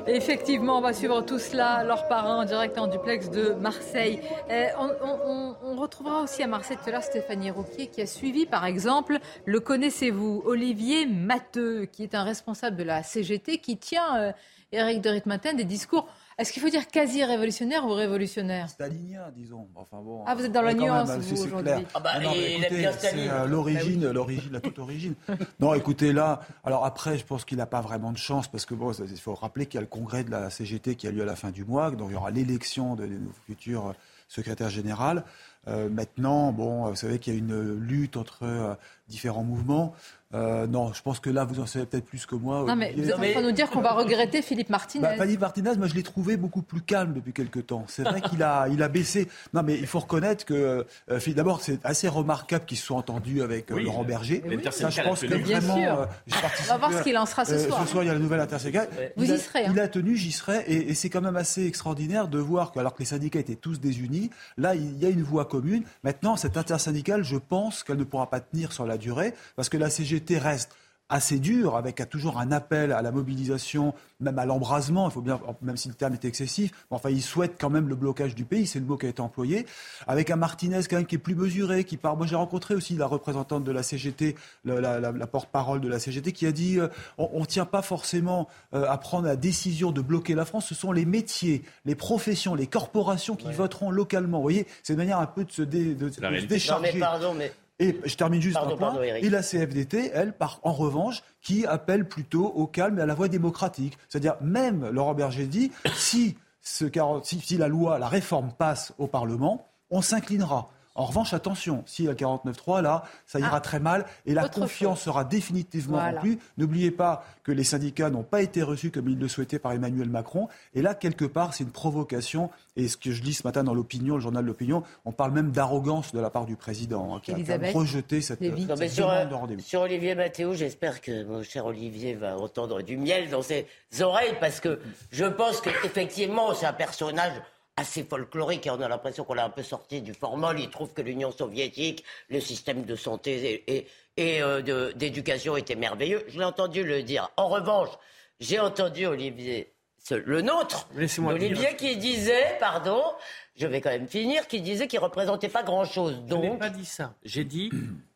Effectivement, on va suivre tout cela, leurs parents en direct en duplex de Marseille. Euh, on, retrouvera aussi à Marseille tout à Stéphanie Rouquier qui a suivi par exemple, le connaissez-vous, Olivier Matteux, qui est un responsable de la CGT qui tient, euh, Éric de Ritmatin, des discours est-ce qu'il faut dire quasi révolutionnaire ou révolutionnaire Stalinien, disons. Enfin bon. Ah, vous êtes dans la nuance, vous, aujourd'hui. Ah bah, ah écoutez, c'est euh, l'origine, bah l'origine, la toute origine. non, écoutez, là, alors après, je pense qu'il n'a pas vraiment de chance, parce que bon, il faut rappeler qu'il y a le congrès de la CGT qui a lieu à la fin du mois, donc il y aura l'élection de, de futurs secrétaire général. Euh, maintenant, bon, vous savez qu'il y a une lutte entre euh, différents mouvements. Euh, non, je pense que là, vous en savez peut-être plus que moi. Non, mais vous êtes en train de nous dire qu'on va regretter Philippe Martinez. Bah, Philippe Martinez, moi, je l'ai trouvé beaucoup plus calme depuis quelques temps. C'est vrai qu'il a, il a baissé. Non, mais il faut reconnaître que, euh, d'abord, c'est assez remarquable qu'ils se soient entendus avec euh, Laurent Berger. Ça, je pense que vraiment. On va voir ce qu'il en sera ce soir. ce soir, il y a la nouvelle intersyndicale. Vous y serez. Hein. Il a tenu, j'y serai. Et, et c'est quand même assez extraordinaire de voir que, alors que les syndicats étaient tous désunis, là, il y a une voie Maintenant, cette intersyndicale, je pense qu'elle ne pourra pas tenir sur la durée parce que la CGT reste assez dur, avec toujours un appel à la mobilisation, même à l'embrasement, il faut bien, même si le terme est excessif, enfin, il souhaite quand même le blocage du pays, c'est le mot qui a été employé, avec un Martinez quand même qui est plus mesuré, qui part. Moi, j'ai rencontré aussi la représentante de la CGT, la, porte-parole de la CGT, qui a dit euh, on ne tient pas forcément euh, à prendre la décision de bloquer la France, ce sont les métiers, les professions, les corporations qui voteront localement. Vous voyez, c'est une manière un peu de se, décharger. mais pardon, mais et je termine juste un point. et la CFDT, elle, part en revanche, qui appelle plutôt au calme et à la voie démocratique. C'est-à-dire, même Laurent Berger dit, si, ce, si, si la loi, la réforme passe au Parlement, on s'inclinera En revanche, attention, si à 49.3, là, ça ira ah. très mal et la confiance sera définitivement remplie. N'oubliez pas que les syndicats n'ont pas été reçus comme ils le souhaitaient par Emmanuel Macron. Et là, quelque part, c'est une provocation. Et ce que je lis ce matin dans l'opinion, le journal de l'opinion, on parle même d'arrogance de la part du président, hein, qui a, rejeté cette, cette sur, demande de rendez-vous. Sur Olivier Mathéo, j'espère que mon cher Olivier va entendre du miel dans ses oreilles, parce que je pense qu'effectivement, c'est un personnage assez folklorique et on a l'impression qu'on l'a un peu sorti du formol. Il trouve que l'Union soviétique, le système de santé et, et, euh, d'éducation était merveilleux. Je l'ai entendu le dire. En revanche, j'ai entendu Olivier, le nôtre, Olivier qui disait, pardon, je vais quand même finir, qui disait qu'il représentait pas grand-chose. Donc... Je n'ai pas dit ça. J'ai dit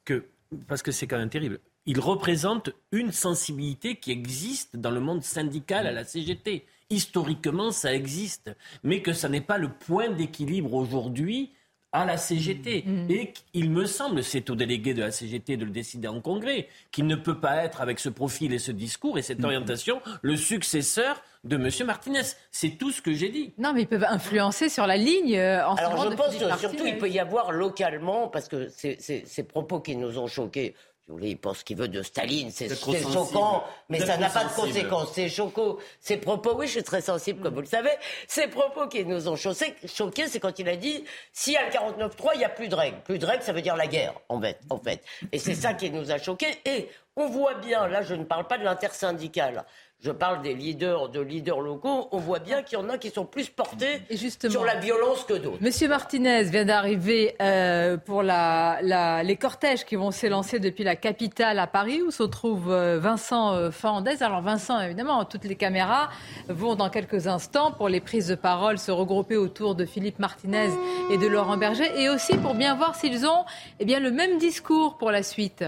que, parce que c'est quand même terrible, il représente une sensibilité qui existe dans le monde syndical à la CGT historiquement, ça existe, mais que ça n'est pas le point d'équilibre aujourd'hui à la CGT. Mm. Mm. Et il me semble, c'est au délégué de la CGT de le décider en congrès, qu'il ne peut pas être avec ce profil et ce discours et cette mm. orientation le successeur de M. Martinez. C'est tout ce que j'ai dit. Non, mais ils peuvent influencer sur la ligne. Euh, en Alors je pense que surtout il peut y avoir localement, parce que ces propos qui nous ont choqués, il pense qu'il veut de Staline, c'est choquant, mais ça n'a pas de conséquences. C'est choquant. Ces propos, oui, je suis très sensible, comme vous le savez. Ces propos qui nous ont choqués, c'est quand il a dit s'il y a le 49-3, il n'y a plus de règles. Plus de règles, ça veut dire la guerre, en fait. En fait. Et c'est ça qui nous a choqués. Et on voit bien, là, je ne parle pas de l'intersyndicale je parle des leaders, de leaders locaux, on voit bien qu'il y en a qui sont plus portés sur la violence que d'autres. Monsieur Martinez vient d'arriver euh, pour la, les cortèges qui vont s'élancer depuis la capitale à Paris, où se trouve euh, Vincent euh, Fernandez. Alors Vincent, évidemment, toutes les caméras vont dans quelques instants pour les prises de parole se regrouper autour de Philippe Martinez et de Laurent Berger, et aussi pour bien voir s'ils ont eh bien, le même discours pour la suite.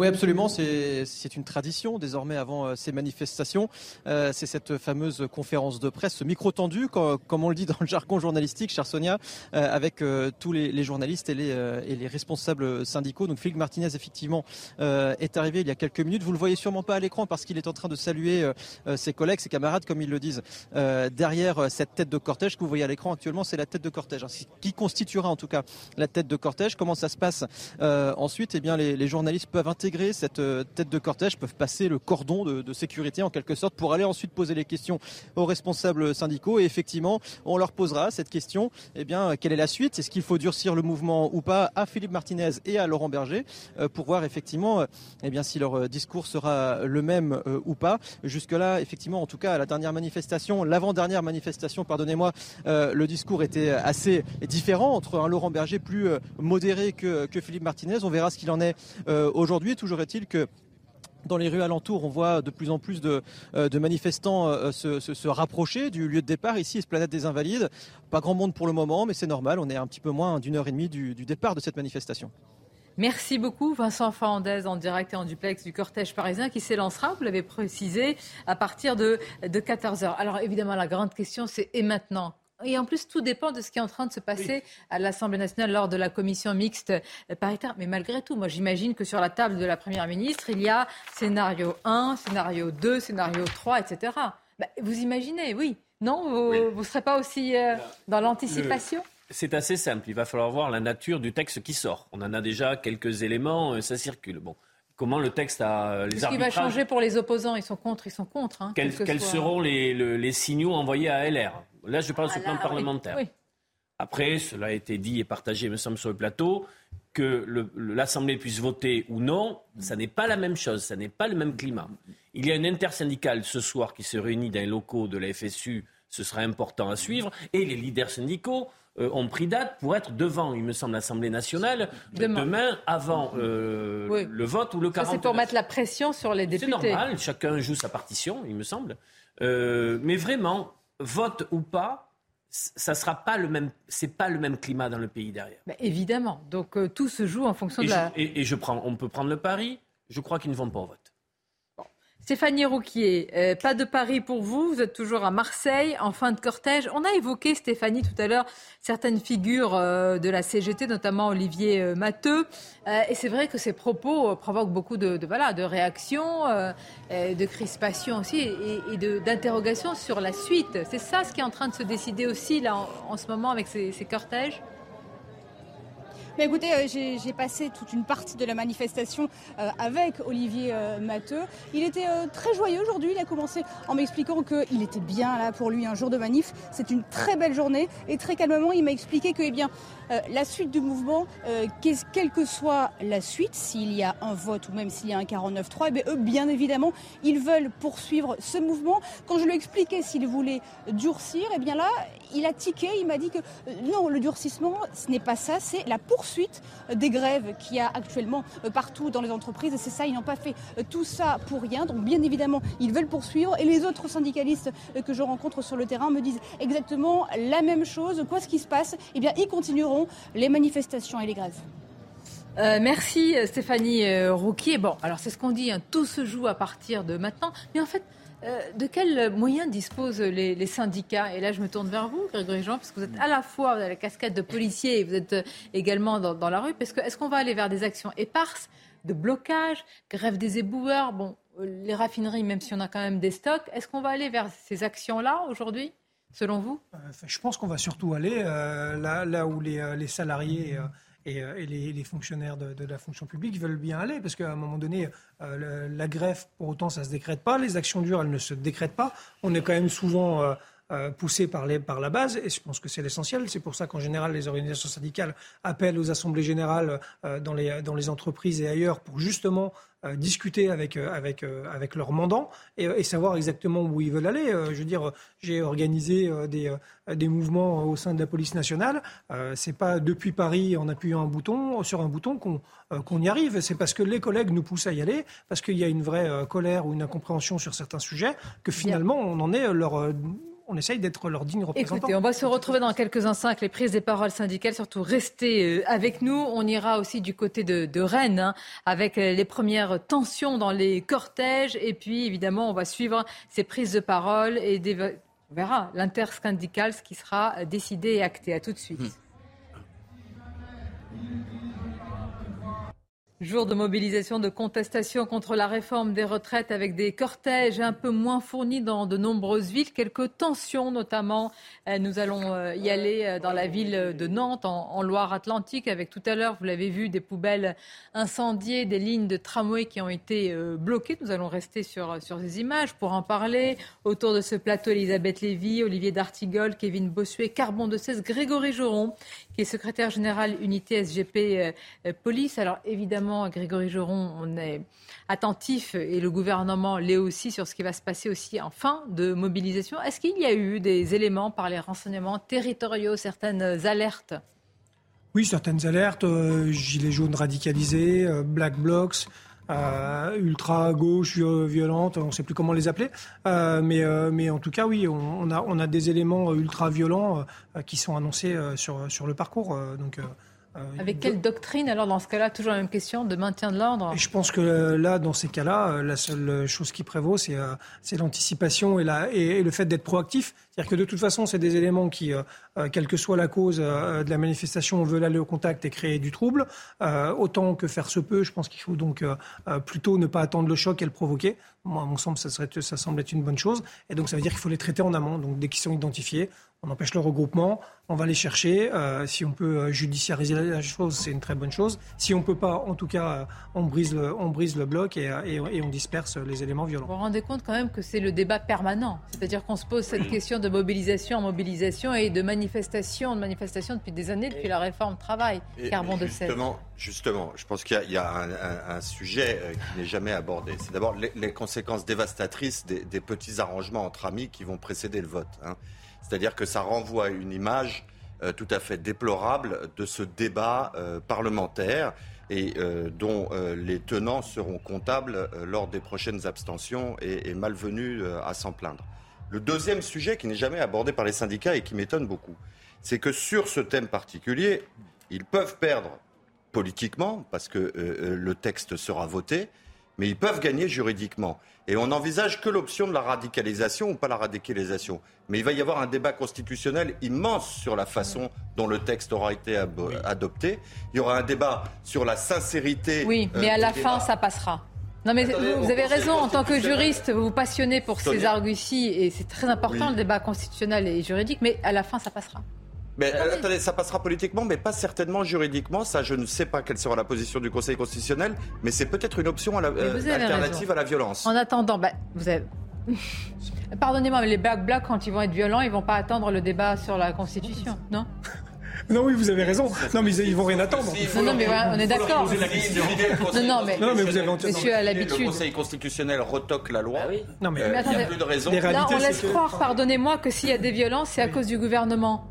Oui, absolument. C'est une tradition désormais avant euh, ces manifestations. Euh, c'est cette fameuse conférence de presse, ce micro tendu, comme, on le dit dans le jargon journalistique, chère Sonia, euh, avec tous les, journalistes et les, et les, responsables syndicaux. Donc Philippe Martinez, effectivement, est arrivé il y a quelques minutes. Vous le voyez sûrement pas à l'écran parce qu'il est en train de saluer ses collègues, ses camarades, comme ils le disent, derrière cette tête de cortège que vous voyez à l'écran actuellement. C'est la tête de cortège, hein, qui constituera en tout cas la tête de cortège. Comment ça se passe ensuite? Eh bien, les, les journalistes peuvent intégrer cette euh, tête de cortège, peuvent passer le cordon de, sécurité en quelque sorte pour aller ensuite poser les questions aux responsables syndicaux. Et effectivement, on leur posera cette question eh bien, quelle est la suite? Est-ce qu'il faut durcir le mouvement ou pas? À Philippe Martinez et à Laurent Berger euh, pour voir effectivement eh bien, si leur discours sera le même euh, ou pas. Jusque-là, effectivement, en tout cas, à la dernière manifestation, l'avant-dernière manifestation, pardonnez-moi, le discours était assez différent entre un Laurent Berger plus modéré que, que Philippe Martinez. On verra ce qu'il en est aujourd'hui. Toujours est-il que dans les rues alentours, on voit de plus en plus de, euh, manifestants euh, se, rapprocher du lieu de départ, ici, Esplanade des Invalides. Pas grand monde pour le moment, mais c'est normal, on est un petit peu moins d'une heure et demie du, départ de cette manifestation. Merci beaucoup Vincent Fernandez en direct et en duplex du cortège parisien qui s'élancera, vous l'avez précisé, à partir de, de 14h. Alors évidemment la grande question c'est et maintenant et en plus, tout dépend de ce qui est en train de se passer à l'Assemblée nationale lors de la commission mixte euh, paritaire. Mais malgré tout, moi j'imagine que sur la table de la Première ministre, il y a scénario 1, scénario 2, scénario 3, etc. Bah, vous imaginez, oui. Non Vous ne serez pas aussi euh, dans l'anticipation? C'est assez simple. Il va falloir voir la nature du texte qui sort. On en a déjà quelques éléments, euh, ça circule. Bon comment le texte a les Ce qui va changer pour les opposants, ils sont contre, ils sont contre. Hein, quels, seront les, les, signaux envoyés à LR Là, je parle sur le plan parlementaire. Après, cela a été dit et partagé, me semble, sur le plateau, que l'Assemblée puisse voter ou non, ça n'est pas la même chose, ça n'est pas le même climat. Il y a une intersyndicale ce soir qui se réunit dans les locaux de la FSU, ce sera important à suivre, et les leaders syndicaux euh, ont pris date pour être devant, il me semble, l'Assemblée nationale demain, avant euh, le vote ou le 40. C'est pour mettre la pression sur les députés. C'est normal, chacun joue sa partition, il me semble. Euh, mais vraiment, vote ou pas, ça sera pas le même, c'est pas le même climat dans le pays derrière. évidemment. Donc euh, tout se joue en fonction de la. et, je prends, on peut prendre le pari. Je crois qu'ils ne vont pas au vote. Stéphanie Rouquier, euh, pas de Paris pour vous, vous êtes toujours à Marseille en fin de cortège. On a évoqué, Stéphanie, tout à l'heure, certaines figures euh, de la CGT, notamment Olivier euh, Matteux. et c'est vrai que ces propos provoquent beaucoup de, voilà, de réactions, de crispation aussi et, et d'interrogations sur la suite. C'est ça ce qui est en train de se décider aussi là en, ce moment avec ces cortèges? Écoutez, euh, j'ai passé toute une partie de la manifestation euh, avec Olivier euh, Matteux. Il était très joyeux aujourd'hui. Il a commencé en m'expliquant qu'il était bien là pour lui un jour de manif. C'est une très belle journée et très calmement, il m'a expliqué que, eh bien, la suite du mouvement, quelle que soit la suite, s'il y a un vote ou même s'il y a un 49-3, eh eux, bien évidemment, ils veulent poursuivre ce mouvement. Quand je lui ai expliqué s'il voulait durcir, eh bien là, il a tiqué. Il m'a dit que non, le durcissement, ce n'est pas ça, c'est la poursuite suite des grèves qu'il y a actuellement euh, partout dans les entreprises. C'est ça, ils n'ont pas fait euh, tout ça pour rien. Donc bien évidemment, ils veulent poursuivre. Et les autres syndicalistes euh, que je rencontre sur le terrain me disent exactement la même chose. Quoi ce qui se passe? Eh bien, ils continueront les manifestations et les grèves. merci Stéphanie Rouquier. Bon, alors c'est ce qu'on dit, hein. tout se joue à partir de maintenant. Mais en fait, euh, de quels moyens disposent les, syndicats? Et là, je me tourne vers vous, Grégory Jean, parce que vous êtes à la fois dans la casquette de policier et vous êtes euh, également dans, la rue. Parce que est-ce qu'on va aller vers des actions éparses, de blocage, grève des éboueurs? Bon, euh, les raffineries, même si on a quand même des stocks, est-ce qu'on va aller vers ces actions-là aujourd'hui, selon vous? Je pense qu'on va surtout aller là, là, où les, les salariés et, euh, les, fonctionnaires de, la fonction publique veulent bien aller, parce qu'à un moment donné, euh, la greffe, pour autant, ça ne se décrète pas, les actions dures, elles ne se décrètent pas. On est quand même souvent euh, poussé par, par, la base, et je pense que c'est l'essentiel. C'est pour ça qu'en général, les organisations syndicales appellent aux assemblées générales dans, les, dans les entreprises et ailleurs pour justement euh, discuter avec, euh, avec, euh, avec leurs mandants et, savoir exactement où ils veulent aller. je veux dire, j'ai organisé des, des mouvements au sein de la police nationale. c'est pas depuis Paris en appuyant un bouton, sur un bouton qu'on qu'on y arrive. C'est parce que les collègues nous poussent à y aller, parce qu'il y a une vraie colère ou une incompréhension sur certains sujets, que finalement on en est leur on essaye d'être leur digne représentant. Écoutez, on va se retrouver dans quelques instants avec les prises des paroles syndicales. Surtout, restez euh, avec nous. On ira aussi du côté de, Rennes hein, avec euh, les premières tensions dans les cortèges. Et puis, évidemment, on va suivre ces prises de parole et on verra l'intersyndicale, ce qui sera décidé et acté. À tout de suite. Hmm. Jour de mobilisation, de contestation contre la réforme des retraites avec des cortèges un peu moins fournis dans de nombreuses villes, quelques tensions notamment. Euh, nous allons euh, y aller euh, dans la ville de Nantes, en, Loire-Atlantique, avec tout à l'heure, vous l'avez vu, des poubelles incendiées, des lignes de tramway qui ont été bloquées. Nous allons rester sur, sur ces images pour en parler. Autour de ce plateau, Elisabeth Lévy, Olivier D'Artigol, Kevin Bossuet, Carbon de 16, Grégory Joron, qui est secrétaire général unité SGP Police. Alors évidemment, Grégory Joron, on est attentif et le gouvernement l'est aussi sur ce qui va se passer aussi en fin de mobilisation. Est-ce qu'il y a eu des éléments par les renseignements territoriaux, certaines alertes? Oui, certaines alertes, euh, gilets jaunes radicalisés, euh, black blocs. Euh, ultra gauche violente, on ne sait plus comment les appeler, mais, mais en tout cas oui, on, a, on a des éléments ultra violents qui sont annoncés sur, sur le parcours. donc euh, Avec quelle doctrine, alors, dans ce cas-là, toujours la même question, de maintien de l'ordre? Je pense que euh, là, dans ces cas-là, euh, la seule chose qui prévaut, c'est l'anticipation et, et, le fait d'être proactif. C'est-à-dire que de toute façon, c'est des éléments qui, quelle que soit la cause de la manifestation, veulent aller au contact et créer du trouble. autant que faire se peut, je pense qu'il faut donc plutôt ne pas attendre le choc et le provoquer. Moi, à mon sens, ça, serait, ça semble être une bonne chose. Et donc, ça veut dire qu'il faut les traiter en amont. Donc, dès qu'ils sont identifiés, on empêche le regroupement, on va les chercher. Euh, si on peut euh, judiciariser la chose, c'est une très bonne chose. Si on ne peut pas, en tout cas, euh, on brise le, on brise le bloc et, on disperse les éléments violents. Vous vous rendez compte quand même que c'est le débat permanent. C'est-à-dire qu'on se pose cette question de mobilisation en mobilisation et de manifestation en manifestation depuis des années, depuis la réforme travail, carbone de justement, justement, je pense qu'il y a, un, sujet qui n'est jamais abordé. C'est d'abord les, conséquences dévastatrices des, petits arrangements entre amis qui vont précéder le vote. Hein. C'est-à-dire que ça renvoie à une image euh, tout à fait déplorable de ce débat euh, parlementaire et euh, dont les tenants seront comptables lors des prochaines abstentions et, malvenus à s'en plaindre. Le deuxième sujet qui n'est jamais abordé par les syndicats et qui m'étonne beaucoup, c'est que sur ce thème particulier, ils peuvent perdre politiquement, parce que le texte sera voté, mais ils peuvent gagner juridiquement. Et on n'envisage que l'option de la radicalisation ou pas la radicalisation. Mais il va y avoir un débat constitutionnel immense sur la façon dont le texte aura été adopté. Il y aura un débat sur la sincérité. Oui, mais à la fin, ça passera. Non mais vous, avez raison, en tant que juriste, vous vous passionnez pour ces arguties et c'est très important le débat constitutionnel et juridique, mais à la fin ça passera. Mais euh, attendez, ça passera politiquement, mais pas certainement juridiquement. Ça, je ne sais pas quelle sera la position du Conseil constitutionnel, mais c'est peut-être une option à la, euh, alternative à la violence. En attendant, bah, vous avez... Pardonnez-moi, mais les Black Blocs, quand ils vont être violents, ils vont pas attendre le débat sur la Constitution, non? Non, oui, vous avez raison. Non, mais ils vont rien attendre. Non, non, mais on est d'accord. Non, non, mais, non, mais vous avez Monsieur a l'habitude. Le Conseil constitutionnel retoque la loi. Ah oui. Non, mais, euh, il n'y a plus de raison. Là, on laisse croire, pardonnez-moi, que s'il y a des violences, c'est à cause du gouvernement.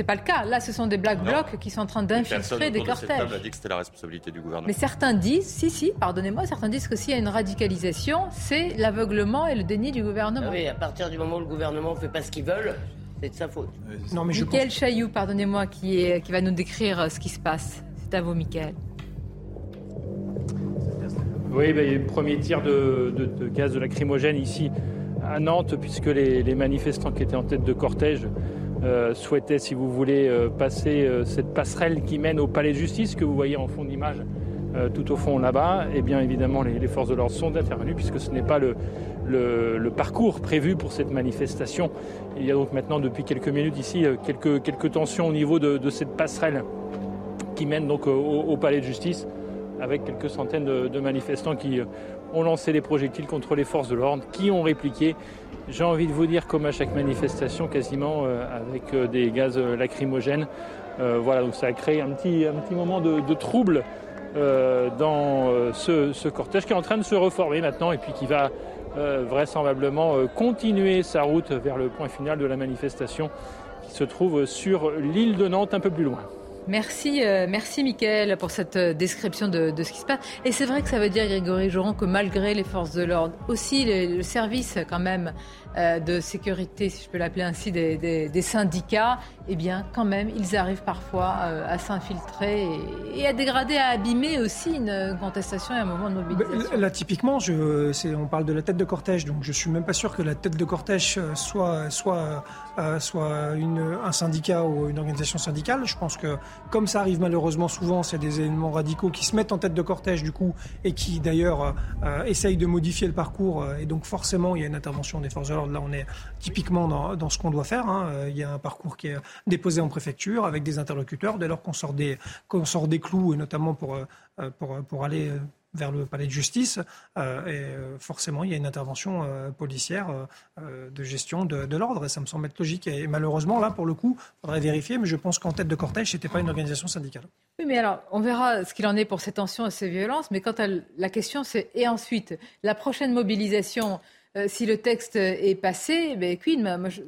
C'est pas le cas. Là, ce sont des black blocs qui sont en train d'infiltrer des cortèges. a dit que c'était la responsabilité du gouvernement. Mais certains disent, si, si, pardonnez-moi, certains disent que s'il y a une radicalisation, c'est l'aveuglement et le déni du gouvernement. Ah oui, à partir du moment où le gouvernement ne fait pas ce qu'il veut, c'est de sa faute. Non, mais Michael Chailloux, pardonnez-moi, qui, est, qui va nous décrire euh, ce qui se passe. C'est à vous, Michael. Oui, ben, il y a eu le premier tir de, gaz de lacrymogène ici à Nantes, puisque les, les manifestants qui étaient en tête de cortège euh, souhaitait, si vous voulez, euh, passer euh, cette passerelle qui mène au palais de justice que vous voyez en fond d'image tout au fond là-bas, et eh bien évidemment les, forces de l'ordre sont intervenues puisque ce n'est pas le, parcours prévu pour cette manifestation. Il y a donc maintenant depuis quelques minutes ici quelques, quelques tensions au niveau de, cette passerelle qui mène donc au, palais de justice avec quelques centaines de, de manifestants qui ont lancé des projectiles contre les forces de l'ordre, qui ont répliqué j'ai envie de vous dire, comme à chaque manifestation, quasiment euh, avec euh, des gaz euh, lacrymogènes. voilà, donc ça a créé un petit, un petit moment de, trouble dans ce, cortège qui est en train de se reformer maintenant et puis qui va vraisemblablement continuer sa route vers le point final de la manifestation qui se trouve sur l'île de Nantes un peu plus loin. Merci, merci Mickaël pour cette description de, ce qui se passe. Et c'est vrai que ça veut dire, Grégory Joron, que malgré les forces de l'ordre, aussi le service quand même euh, de sécurité, si je peux l'appeler ainsi, des, syndicats, eh bien, quand même, ils arrivent parfois euh, à s'infiltrer et, à dégrader, à abîmer aussi une contestation et un moment de mobilisation. Là, typiquement, on parle de la tête de cortège, donc je suis même pas sûr que la tête de cortège euh, soit, soit, soit un syndicat ou une organisation syndicale. Je pense que, comme ça arrive malheureusement souvent, c'est des éléments radicaux qui se mettent en tête de cortège, du coup, et qui d'ailleurs essayent de modifier le parcours, et donc forcément, il y a une intervention des forces de là, on est typiquement dans, ce qu'on doit faire. Hein. Euh, il y a un parcours qui est déposé en préfecture avec des interlocuteurs. Dès lors qu'on sort des, sort des clous, et notamment pour, euh, pour, pour aller vers le palais de justice. Euh, forcément, il y a une intervention policière de gestion de, l'ordre. Et ça me semble être logique. Et malheureusement, là, pour le coup, il faudrait vérifier. Mais je pense qu'en tête de cortège, ce n'était pas une organisation syndicale. Oui, mais alors, on verra ce qu'il en est pour ces tensions et ces violences. Mais quant à la question, c'est et ensuite, la prochaine mobilisation euh, si le texte est passé, ben,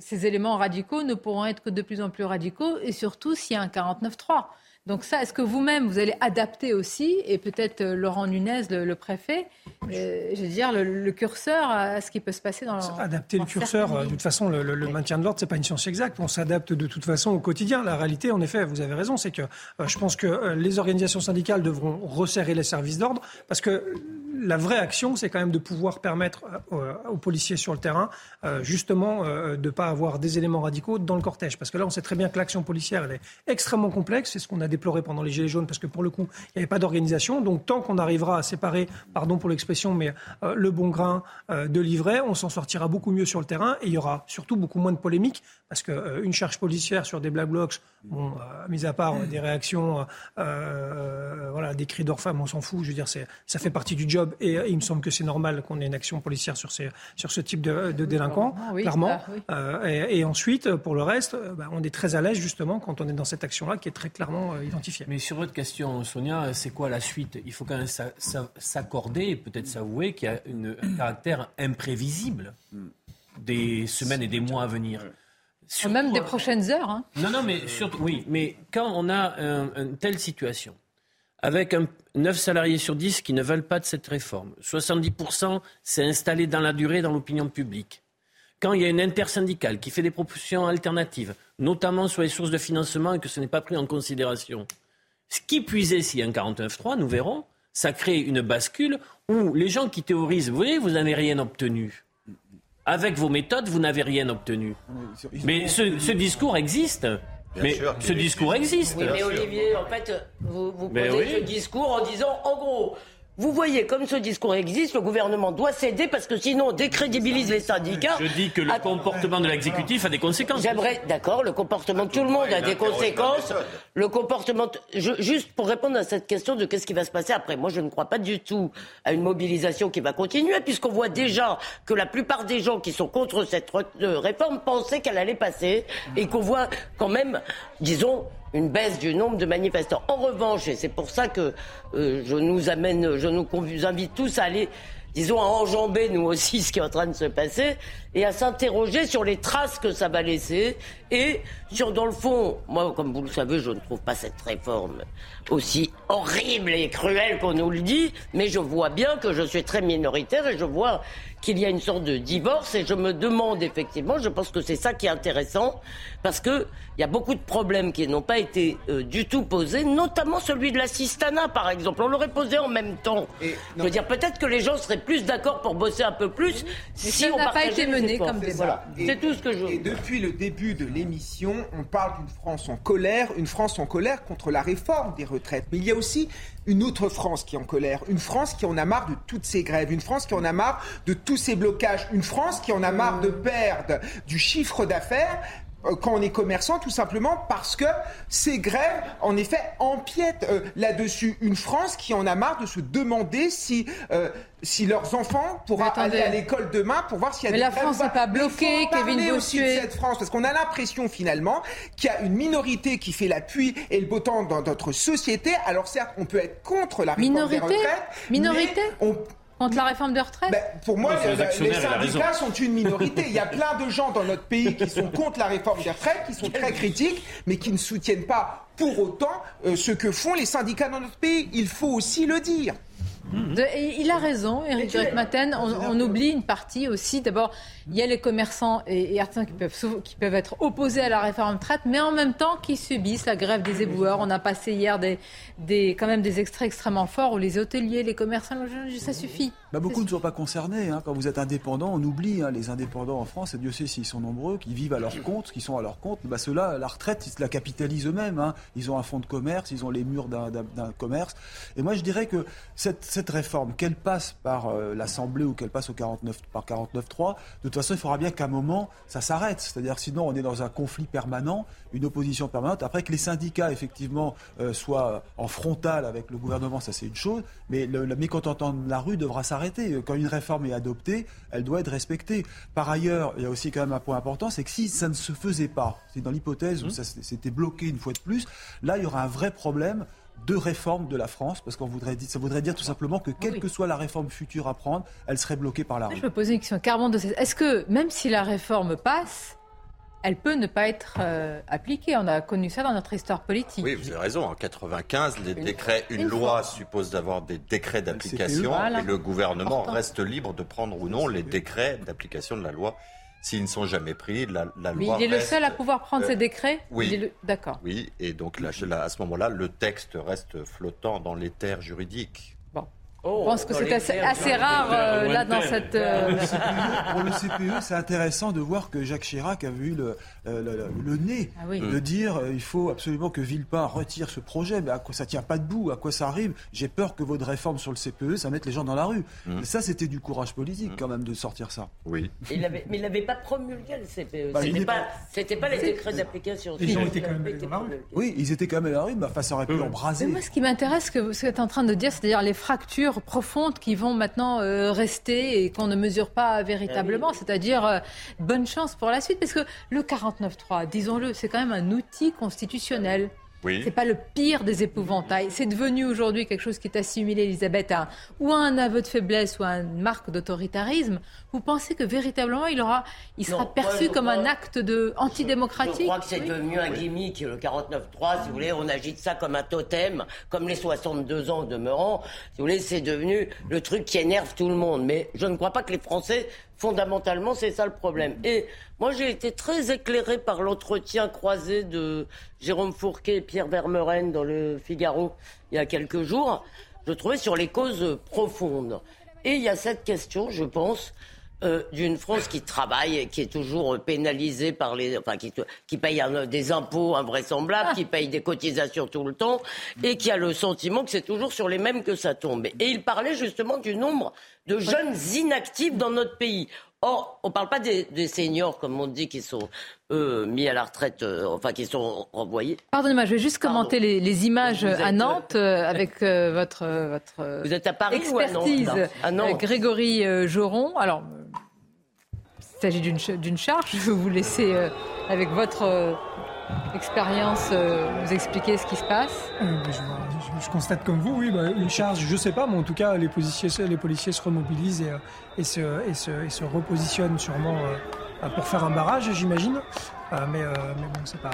ces éléments radicaux ne pourront être que de plus en plus radicaux, et surtout s'il y a un 49-3. Donc ça, est-ce que vous-même, vous allez adapter aussi, et peut-être euh, Laurent Nunez, le, préfet, euh, je veux dire, le, curseur à ce qui peut se passer dans le... Adapter le curseur, de toute façon, le, maintien de l'ordre, c'est pas une science exacte. On s'adapte de toute façon au quotidien. La réalité, en effet, vous avez raison, c'est que je pense que les organisations syndicales devront resserrer les services d'ordre, parce que la vraie action, c'est quand même de pouvoir permettre euh, aux, policiers sur le terrain, euh, justement, euh, de ne pas avoir des éléments radicaux dans le cortège. Parce que là, on sait très bien que l'action policière, elle est extrêmement complexe. C'est ce qu'on a déploré pendant les Gilets jaunes, parce que pour le coup, il n'y avait pas d'organisation. Donc, tant qu'on arrivera à séparer, pardon pour l'expression, mais le bon grain de l'ivraie, on s'en sortira beaucoup mieux sur le terrain et il y aura surtout beaucoup moins de polémiques parce qu'une euh, charge policière sur des black blocs, bon, euh, mis à part euh, des réactions, voilà, des cris d'orfemme, on s'en fout. Je veux dire, ça fait partie du job et, il me semble que c'est normal qu'on ait une action policière sur, ces, sur ce type de, délinquants, ah clairement. et, ensuite, pour le reste, bah, on est très à l'aise justement quand on est dans cette action-là qui est très clairement identifiée. Mais sur votre question, Sonia, c'est quoi la suite? Il faut quand même s'accorder et peut-être s'avouer qu'il y a un caractère imprévisible des semaines et des mois à venir. Même des prochaines heures. Hein. Non, non, mais surtout, oui, mais quand on a une telle situation, avec un, 9 salariés sur 10 qui ne veulent pas de cette réforme, 70% s'est installé dans la durée dans l'opinion publique, quand il y a une intersyndicale qui fait des propositions alternatives, notamment sur les sources de financement et que ce n'est pas pris en considération, ce qui puisait s'il y a un 49.3, nous verrons, ça crée une bascule où les gens qui théorisent, vous voyez, vous n'avez rien obtenu. Avec vos méthodes, vous n'avez rien obtenu. Mais ce, discours existe. mais ce discours existe. Oui, mais Olivier, en fait, vous, vous posez ce discours en disant, en gros, vous voyez, comme ce discours existe, le gouvernement doit céder parce que sinon on décrédibilise les syndicats. Je dis que le comportement de l'exécutif a des conséquences. J'aimerais, d'accord, le comportement de tout le monde a des conséquences. Le comportement, juste pour répondre à cette question de qu'est-ce qui va se passer après. Moi, je ne crois pas du tout à une mobilisation qui va continuer puisqu'on voit déjà que la plupart des gens qui sont contre cette euh, réforme pensaient qu'elle allait passer et qu'on voit quand même, disons, une baisse du nombre de manifestants. En revanche, et c'est pour ça que euh, je nous amène, je nous invite tous à aller disons, à enjamber nous aussi ce qui est en train de se passer et à s'interroger sur les traces que ça va laisser et sur, dans le fond, moi, comme vous le savez, je ne trouve pas cette réforme aussi horrible et cruelle qu'on nous le dit, mais je vois bien que je suis très minoritaire et je vois qu'il y a une sorte de divorce et je me demande effectivement, je pense que c'est ça qui est intéressant parce que il y a beaucoup de problèmes qui n'ont pas été euh, du tout posés, notamment celui de l'assistanat par exemple. On l'aurait posé en même temps. je veux dire peut-être que les gens seraient plus d'accord pour bosser un peu plus si on n'a pas été mené comme débat. C'est tout ce que je. Et depuis le début de l'émission, on parle d'une France en colère, une France en colère contre la réforme des retraites. Mais il y a aussi une autre France qui est en colère, une France qui en a marre de toutes ces grèves, une France qui en a marre de tous ces blocages, une France qui en a marre de perdre du chiffre d'affaires quand on est commerçant, tout simplement parce que ces grèves, en effet, empiètent euh, là-dessus. Une France qui en a marre de se demander si, euh, si leurs enfants pourront aller à l'école demain pour voir s'il y a Mais des la France n'est pas bloquée, Kevin de cette France, parce qu'on a l'impression finalement qu'il y a une minorité qui fait l'appui et le beau temps dans notre société. Alors certes, on peut être contre la réforme minorité des retraites, minorité on Contre la réforme de retraite ben, Pour moi, les, syndicats sont une minorité. Il y a plein de gens dans notre pays qui sont contre la réforme des retraites, qui sont très critiques, mais qui ne soutiennent pas pour autant euh, ce que font les syndicats dans notre pays. Il faut aussi le dire. Il a raison, Eric Maten. On, oublie une partie aussi. D'abord, il y a les commerçants et, artisans qui peuvent, qui peuvent être opposés à la réforme retraite, mais en même temps qui subissent la grève des éboueurs. On a passé hier des, des, quand même des extraits extrêmement forts où les hôteliers, les commerçants, ça suffit. Bah, beaucoup ne sont pas concernés. Hein. Quand vous êtes indépendant, on oublie hein, les indépendants en France, et Dieu sait s'ils sont nombreux, qui vivent à leur compte, qui sont à leur compte. Bah, Ceux-là, la retraite, ils se la capitalisent eux-mêmes. Hein. Ils ont un fonds de commerce, ils ont les murs d'un commerce. Et moi, je dirais que cette, cette réforme, qu'elle passe par euh, l'Assemblée ou qu'elle passe au 49, par 49.3, de toute façon, il faudra bien qu'à un moment, ça s'arrête. C'est-à-dire sinon, on est dans un conflit permanent, une opposition permanente. Après que les syndicats, effectivement, euh, soient en frontal avec le gouvernement, ça c'est une chose, mais le, mécontentement de la rue devra s'arrêter. Quand une réforme est adoptée, elle doit être respectée. Par ailleurs, il y a aussi quand même un point important, c'est que si ça ne se faisait pas, c'est dans l'hypothèse où mmh. ça s'était bloqué une fois de plus, là, il y aura un vrai problème de réforme de la France, parce qu'on voudrait dire, ça voudrait dire tout simplement que quelle que soit la réforme future à prendre, elle serait bloquée par la rue. Je peux poser une question carrément de Est-ce que même si la réforme passe, elle peut ne pas être euh, appliquée. On a connu ça dans notre histoire politique. Oui, vous avez raison. En 95, les décrets, une, loi suppose d'avoir des décrets d'application et le gouvernement reste libre de prendre ou non les décrets d'application de la loi. S'ils ne sont jamais pris, la, loi. Mais il est le seul à pouvoir prendre ces euh, décrets? Oui. D'accord. Oui, et donc là, à ce moment-là, le texte reste flottant dans l'éther juridique. Oh, je pense que c'est assez, rare euh, là dans cette. Euh, pour le CPE, c'est intéressant de voir que Jacques Chirac a vu le, euh, le, nez ah de dire il faut absolument que Villepin retire ce projet, mais à quoi ça tient pas debout, à quoi ça arrive? J'ai peur que votre réforme sur le CPE, ça mette les gens dans la rue. Mmh. ça, c'était du courage politique mmh. quand même de sortir ça. Oui. Il avait, mais il n'avait pas promulgué le CPE. Bah, c'était pas, les décrets d'application. Les gens étaient quand même dans la rue. Oui, ils étaient quand même dans la rue, mais enfin, ça aurait pu embraser. moi, ce qui m'intéresse, ce que vous êtes en train de dire, c'est-à-dire les fractures profondes qui vont maintenant euh, rester et qu'on ne mesure pas véritablement. Ah C'est-à-dire, euh, bonne chance pour la suite, parce que le 49.3, disons-le, c'est quand même un outil constitutionnel. Oui. C'est pas le pire des épouvantails. C'est devenu aujourd'hui quelque chose qui est assimilé, Elisabeth, à ou à un aveu de faiblesse ou à une marque d'autoritarisme. Vous pensez que véritablement il aura, il sera perçu comme un acte de antidémocratique Je crois que c'est devenu un gimmick, le 49.3, si vous voulez. On agite ça comme un totem, comme les 62 ans demeurant. Si vous voulez, c'est devenu le truc qui énerve tout le monde. Mais je ne crois pas que les Français Fondamentalement, c'est ça le problème. Et moi, j'ai été très éclairé par l'entretien croisé de Jérôme Fourquet et Pierre Vermeuren dans le Figaro il y a quelques jours. je trouvais, sur les causes profondes. Et il y a cette question, je pense, euh, d'une France qui travaille, qui est toujours pénalisée par les, enfin qui, paye des impôts invraisemblables, qui paye des cotisations tout le temps, et qui a le sentiment que c'est toujours sur les mêmes que ça tombe. Et il parlait justement du nombre de jeunes inactifs dans notre pays. Or, on ne parle pas des, seniors, comme on dit, qui sont mis à la retraite, euh, enfin qui sont renvoyés. Pardonnez-moi, je vais juste commenter les, images à Nantes euh, avec votre, votre Vous êtes à Paris expertise. Ou à Nantes, Grégory Joron. Alors, il s'agit d'une charge. Je vais vous laisser, euh, avec votre euh, expérience, euh, nous expliquer ce qui se passe? Je, constate comme vous, oui, bah, une charge, je ne sais pas, mais en tout cas, les policiers, les policiers se remobilisent et, se, et, se, repositionnent sûrement pour faire un barrage, j'imagine. Euh, mais, euh, mais, bon, c'est pas,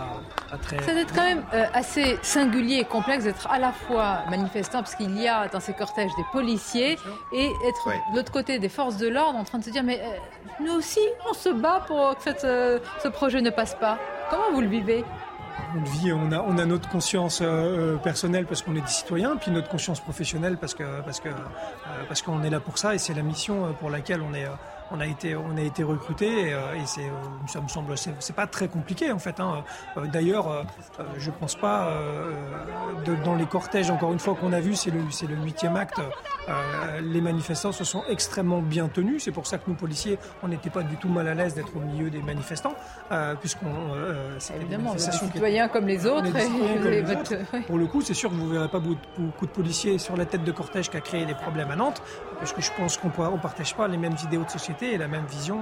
très. Ça doit être quand même euh, assez singulier et complexe d'être à la fois manifestant, parce qu'il y a dans ces cortèges des policiers, et être de l'autre côté des forces de l'ordre en train de se dire mais nous aussi, on se bat pour que ce projet ne passe pas. Comment vous le vivez? On vit, on a, on a notre conscience personnelle parce qu'on est des citoyens, puis notre conscience professionnelle parce que parce que parce qu'on est là pour ça et c'est la mission pour laquelle on est on a été, on a été recruté et, euh, c'est, euh, ça me semble, c'est, pas très compliqué en fait. Hein. Euh, d'ailleurs, je pense pas dans les cortèges encore une fois qu'on a vu, c'est le, c'est le huitième acte. les manifestants se sont extrêmement bien tenus. C'est pour ça que nous policiers, on n'était pas du tout mal à l'aise d'être au milieu des manifestants, puisqu'on c'est évidemment des citoyens comme les autres. Pour le coup, c'est sûr que vous verrez pas beaucoup de policiers sur la tête de cortège qui a créé des problèmes à Nantes, parce que je pense qu'on ne partage pas les mêmes idéaux de société et la même vision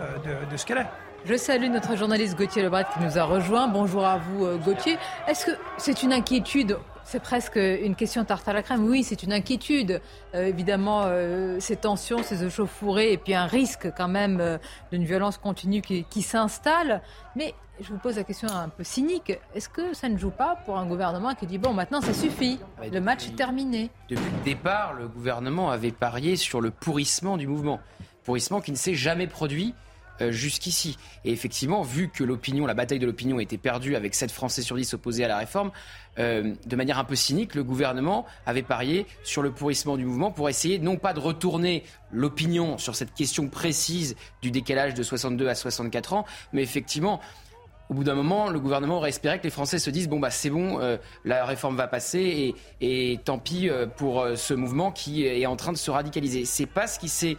euh, de, ce qu'elle est. Je salue notre journaliste Gauthier Lebret qui nous a rejoint. Bonjour à vous euh, Gauthier. Est-ce que c'est une inquiétude? C'est presque une question tarte à la crème. Oui, c'est une inquiétude. Euh, évidemment, ces tensions, ces échauffourées, et puis un risque quand même d'une violence continue qui, qui s'installe. Mais je vous pose la question un peu cynique. Est-ce que ça ne joue pas pour un gouvernement qui dit bon, maintenant ça suffit, le match est terminé Depuis le départ, le gouvernement avait parié sur le pourrissement du mouvement pourrissement qui ne s'est jamais produit euh, jusqu'ici. Et effectivement, vu que l'opinion, la bataille de l'opinion était perdue avec 7 Français sur 10 opposés à la réforme, euh, de manière un peu cynique, le gouvernement avait parié sur le pourrissement du mouvement pour essayer non pas de retourner l'opinion sur cette question précise du décalage de 62 à 64 ans, mais effectivement au bout d'un moment, le gouvernement aurait espéré que les Français se disent bon bah c'est bon, euh, la réforme va passer et, tant pis euh, pour euh, ce mouvement qui est en train de se radicaliser. C'est pas ce qui s'est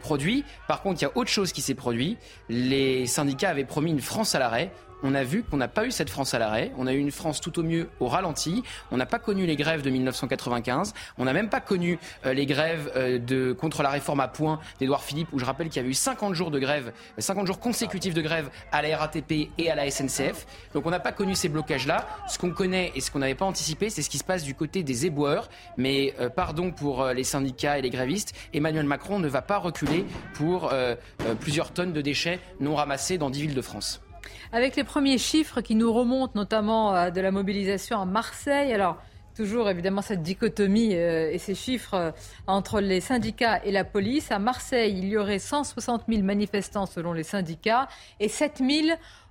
produit. Par contre, il y a autre chose qui s'est produit. Les syndicats avaient promis une France à l'arrêt on a vu qu'on n'a pas eu cette France à l'arrêt. On a eu une France tout au mieux au ralenti. On n'a pas connu les grèves de 1995. On n'a même pas connu euh, les grèves euh, de, contre la réforme à point d'Edouard Philippe, où je rappelle qu'il y avait eu 50 jours de grève, 50 jours consécutifs de grève à la RATP et à la SNCF. Donc on n'a pas connu ces blocages-là. Ce qu'on connaît et ce qu'on n'avait pas anticipé, c'est ce qui se passe du côté des éboueurs. Mais euh, pardon pour les syndicats et les grévistes, Emmanuel Macron ne va pas reculer pour plusieurs tonnes de déchets non ramassés dans 10 villes de France. Avec les premiers chiffres qui nous remontent, notamment euh, de la mobilisation à Marseille. Alors, toujours évidemment cette dichotomie euh, et ces chiffres euh, entre les syndicats et la police. À Marseille, il y aurait 160 000 manifestants selon les syndicats et 7 000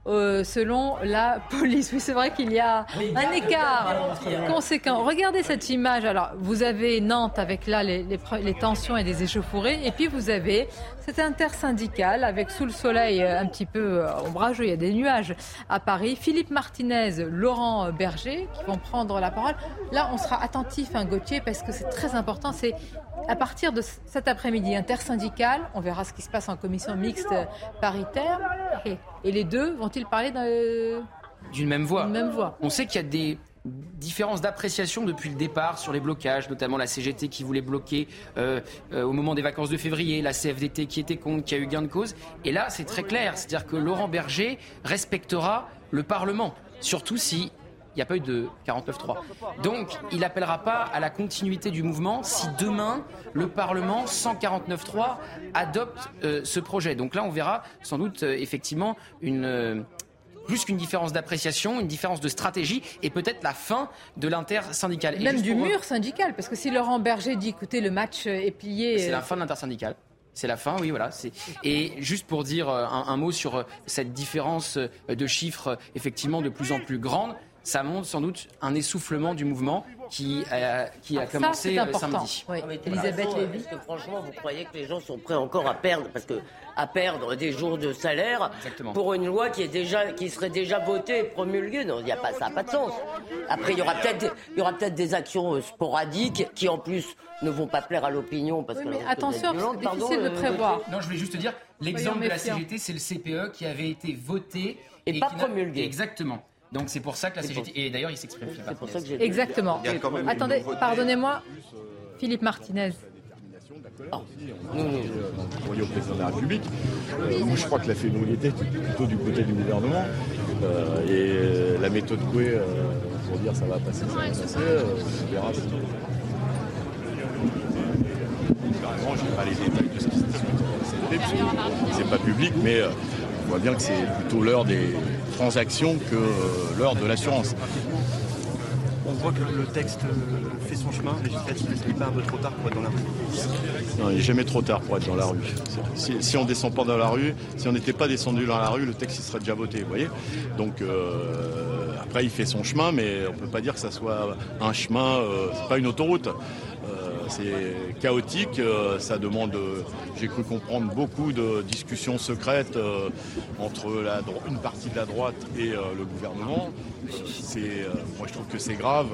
euh, selon la police. Oui, c'est vrai qu'il y a un écart conséquent. Regardez cette image. Alors, vous avez Nantes avec là les, les, tensions et des échauffourées, et puis vous avez cet intersyndical avec sous le soleil euh, un petit peu euh, ombrageux, il y a des nuages à Paris. Philippe Martinez, Laurent Berger qui vont prendre la parole. Là, on sera attentif, hein, Gauthier, parce que c'est très important. C'est à partir de cet après-midi intersyndical, on verra ce qui se passe en commission mixte paritaire. Et, les deux parler d'une même voix même voix. On sait qu'il y a des différences d'appréciation depuis le départ sur les blocages, notamment la CGT qui voulait bloquer euh, euh, au moment des vacances de février, la CFDT qui était contre, qui a eu gain de cause. Et là, c'est très clair, c'est-à-dire que Laurent Berger respectera le Parlement, surtout si il n'y a pas eu de 49-3. Donc, il n'appellera pas à la continuité du mouvement si demain, le Parlement, sans 49-3, adopte euh, ce projet. Donc là, on verra sans doute euh, effectivement une... Euh, plus qu'une différence d'appréciation, une différence de stratégie et peut-être la fin de l'intersyndical. Même du mur syndical, parce que si Laurent Berger dit écoutez, le match est plié. C'est la fin de l'intersyndical. C'est la fin, oui, voilà. Et juste pour dire un, un, mot sur cette différence de chiffres, effectivement, de plus en plus grande, ça montre sans doute un essoufflement du mouvement qui a, qui a Ah, ça, commencé c'est euh, important. samedi. Oui. Ah, mais Elisabeth franchement, Lévy. est-ce que franchement, vous croyez que les gens sont prêts encore à perdre parce que à perdre des jours de salaire pour une loi qui est déjà qui serait déjà votée et promulguée? Non, il y a pas ça n'a pas de sens. Après, il y aura peut-être il y aura peut-être des actions euh, sporadiques qui en plus ne vont pas plaire à l'opinion parce que mais attention, c'est difficile Pardon, de euh, prévoir. Non, je vais juste te dire, l'exemple de la. CGT, c'est le CPE qui avait été voté Et pas qui n'a- promulgué. Exactement. Donc c'est pour ça que la CGT. Et d'ailleurs, il s'exprime. C'est pour ça que j'ai Exactement. Il y a quand même une Attendez, pardonnez-moi. Philippe Martinez. le courrier au président de la République. Euh, moi, je crois que la fébrilité est plutôt du côté du gouvernement. Euh, et euh, la méthode Coué euh, pour dire ça va passer, ça va passer, euh, on verra si. Vraiment, je n'ai pas les détails de ce qui se discute c'est pas public, mais euh, on voit bien que c'est plutôt l'heure des transactions que l'heure de l'assurance. On voit que le texte euh, fait son chemin législatif. Est-ce qu'il n'est pas un peu trop tard pour être dans la rue Non, il n'est jamais trop tard pour être dans la rue. Si, si on descend pas dans la rue, si on n'était pas descendu dans la rue, le texte il serait déjà voté, vous voyez. Donc euh, après il fait son chemin, mais on peut pas dire que ça soit un chemin, euh, c'est pas une autoroute. C'est chaotique, euh, ça demande, euh, j'ai cru comprendre, beaucoup de discussions secrètes euh, entre une partie de la droite et le gouvernement. Moi je trouve que c'est grave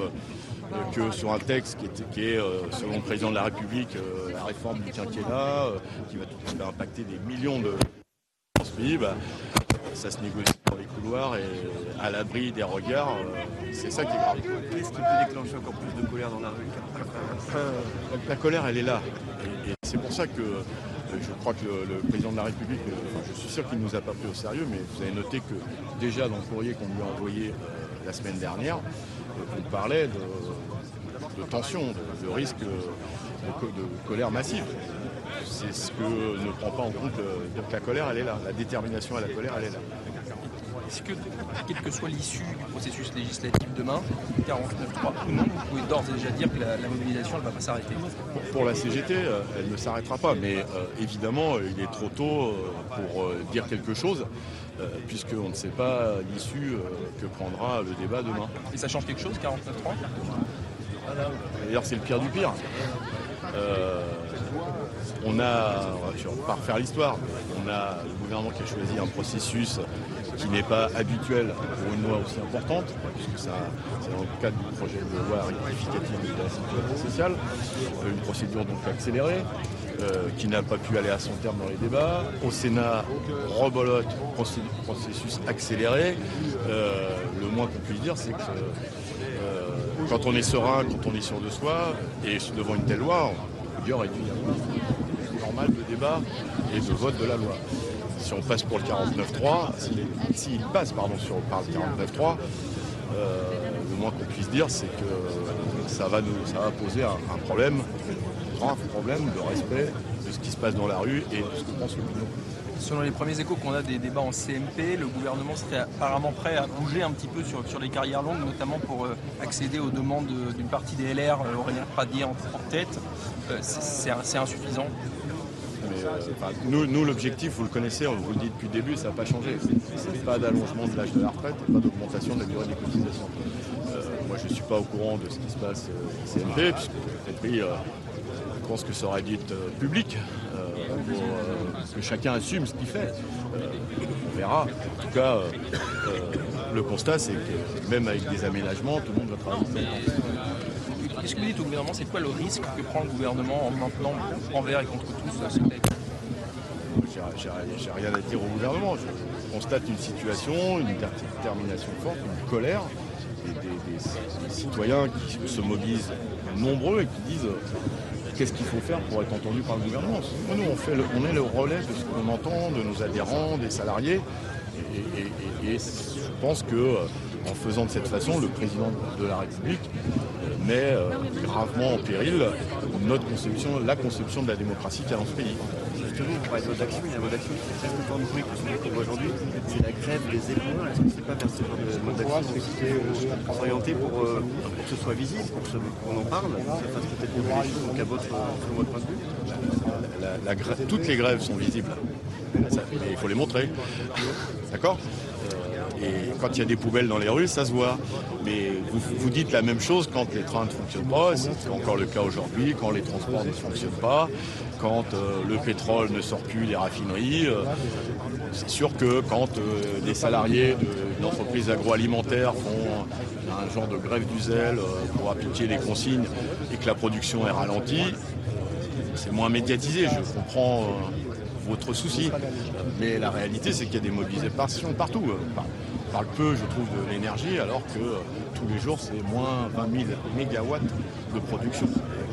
que sur un texte qui est, selon le président de la République, la réforme du quinquennat, qui va tout qui va impacter des millions de bah, ça se négocie les et à l'abri des regards, euh, c'est ça qui est grave. Qu'est-ce qui peut déclencher encore plus de colère dans la rue La, colère, elle est là. Et, et c'est pour ça que euh, je crois que le, le président de la République, euh, je suis sûr qu'il ne nous a pas pris au sérieux, mais vous avez noté que déjà dans le courrier qu'on lui a envoyé euh, la semaine dernière, euh, on parlait de, de tension, de, de risque euh, de, de colère massive. C'est ce que ne prend pas en compte. euh, donc la colère, elle est là. La détermination à la colère, elle est là. Est-ce que, quelle que soit l'issue du processus législatif demain, 49.3 ou non, vous pouvez d'ores et déjà dire que la, la mobilisation ne va pas s'arrêter Pour, pour la CGT, euh, elle ne s'arrêtera pas, mais euh, évidemment, euh, il est trop tôt pour euh, dire quelque chose, euh, puisqu'on ne sait pas l'issue que prendra le débat demain. Et ça change quelque chose, 49.3 D'ailleurs, c'est le pire du pire. Euh, on a, ne vais pas refaire l'histoire, on a le gouvernement qui a choisi un processus qui n'est pas habituel pour une loi aussi importante, puisque c'est dans le cadre du projet de loi rectificative de la sécurité sociale, euh, une procédure donc accélérée, euh, qui n'a pas pu aller à son terme dans les débats. Au Sénat, rebolote, processus accéléré. Euh, le moins qu'on puisse dire, c'est que quand on est serein, quand on est sûr de soi, et devant une telle loi, peut dire qu'il y normal de débat et de vote de la loi. Si on passe pour le 49-3, s'il passe pardon, sur, par le 49-3, euh, le moins qu'on puisse dire, c'est que ça va, nous, ça va poser un, problème, un grave problème de respect de ce qui se passe dans la rue et de ce que pense l'opinion. Selon les premiers échos qu'on a des débats en CMP, le gouvernement serait apparemment prêt à bouger un petit peu sur, sur les carrières longues, notamment pour euh, accéder aux demandes de- d'une partie des LR, euh, Aurélien Pradier en, tête. Euh, c'est insuffisant. Mais, euh, nous, l'objectif, vous le connaissez, on vous le dit depuis le début, ça n'a pas changé. C'est pas d'allongement de l'âge de la retraite, et pas d'augmentation de la durée des cotisations. Euh, moi, je ne suis pas au courant de ce qui se passe euh, au CNP, puisque je pense que ça aurait dû être public, que chacun assume ce qu'il fait. On verra. En tout cas, le constat, c'est que même avec des aménagements, tout le monde va travailler. Qu'est-ce que vous dites au gouvernement C'est quoi le risque que prend le gouvernement en maintenant envers et contre tous ce J'ai- rien à dire au gouvernement. Je constate une situation, une détermination forte, une colère des, citoyens qui se mobilisent nombreux et qui disent euh, qu'est-ce qu'il faut faire pour être entendu par le gouvernement? Nous, on, est le relais de ce qu'on entend, de nos adhérents, des salariés. Et je pense que euh, en faisant de cette façon, le président de la République euh, met euh, gravement en péril notre conception, la conception de la démocratie qu'il y a dans ce pays. Justement, on parlait de mode d'action, il y a un mode d'action qui est très important de bruit que celui qu'on voit aujourd'hui, c'est la grève des éboueurs. Est-ce que c'est pas vers ce genre de mode d'action faut s'orienter pour, euh, pour que ce soit visible, pour qu'on en parle, que ça fasse peut-être les choses, donc à votre, selon votre point de vue? La- la grève- toutes les grèves sont visibles. Ça, il faut les montrer. D'accord? Et quand il y a des poubelles dans les rues, ça se voit. Mais vous, dites la même chose quand les trains ne fonctionnent pas, c'est encore le cas aujourd'hui, quand les transports ne fonctionnent pas, quand euh, le pétrole ne sort plus des raffineries. Euh, c'est sûr que quand euh, des salariés d'entreprises agroalimentaires font un genre de grève du zèle pour appliquer les consignes et que la production est ralentie, c'est moins médiatisé. Je comprends votre souci. Mais la réalité, c'est qu'il y a des mobilisations partout. On parle peu, je trouve, de l'énergie, alors que tous les jours, c'est moins 20 000 mégawatts de production,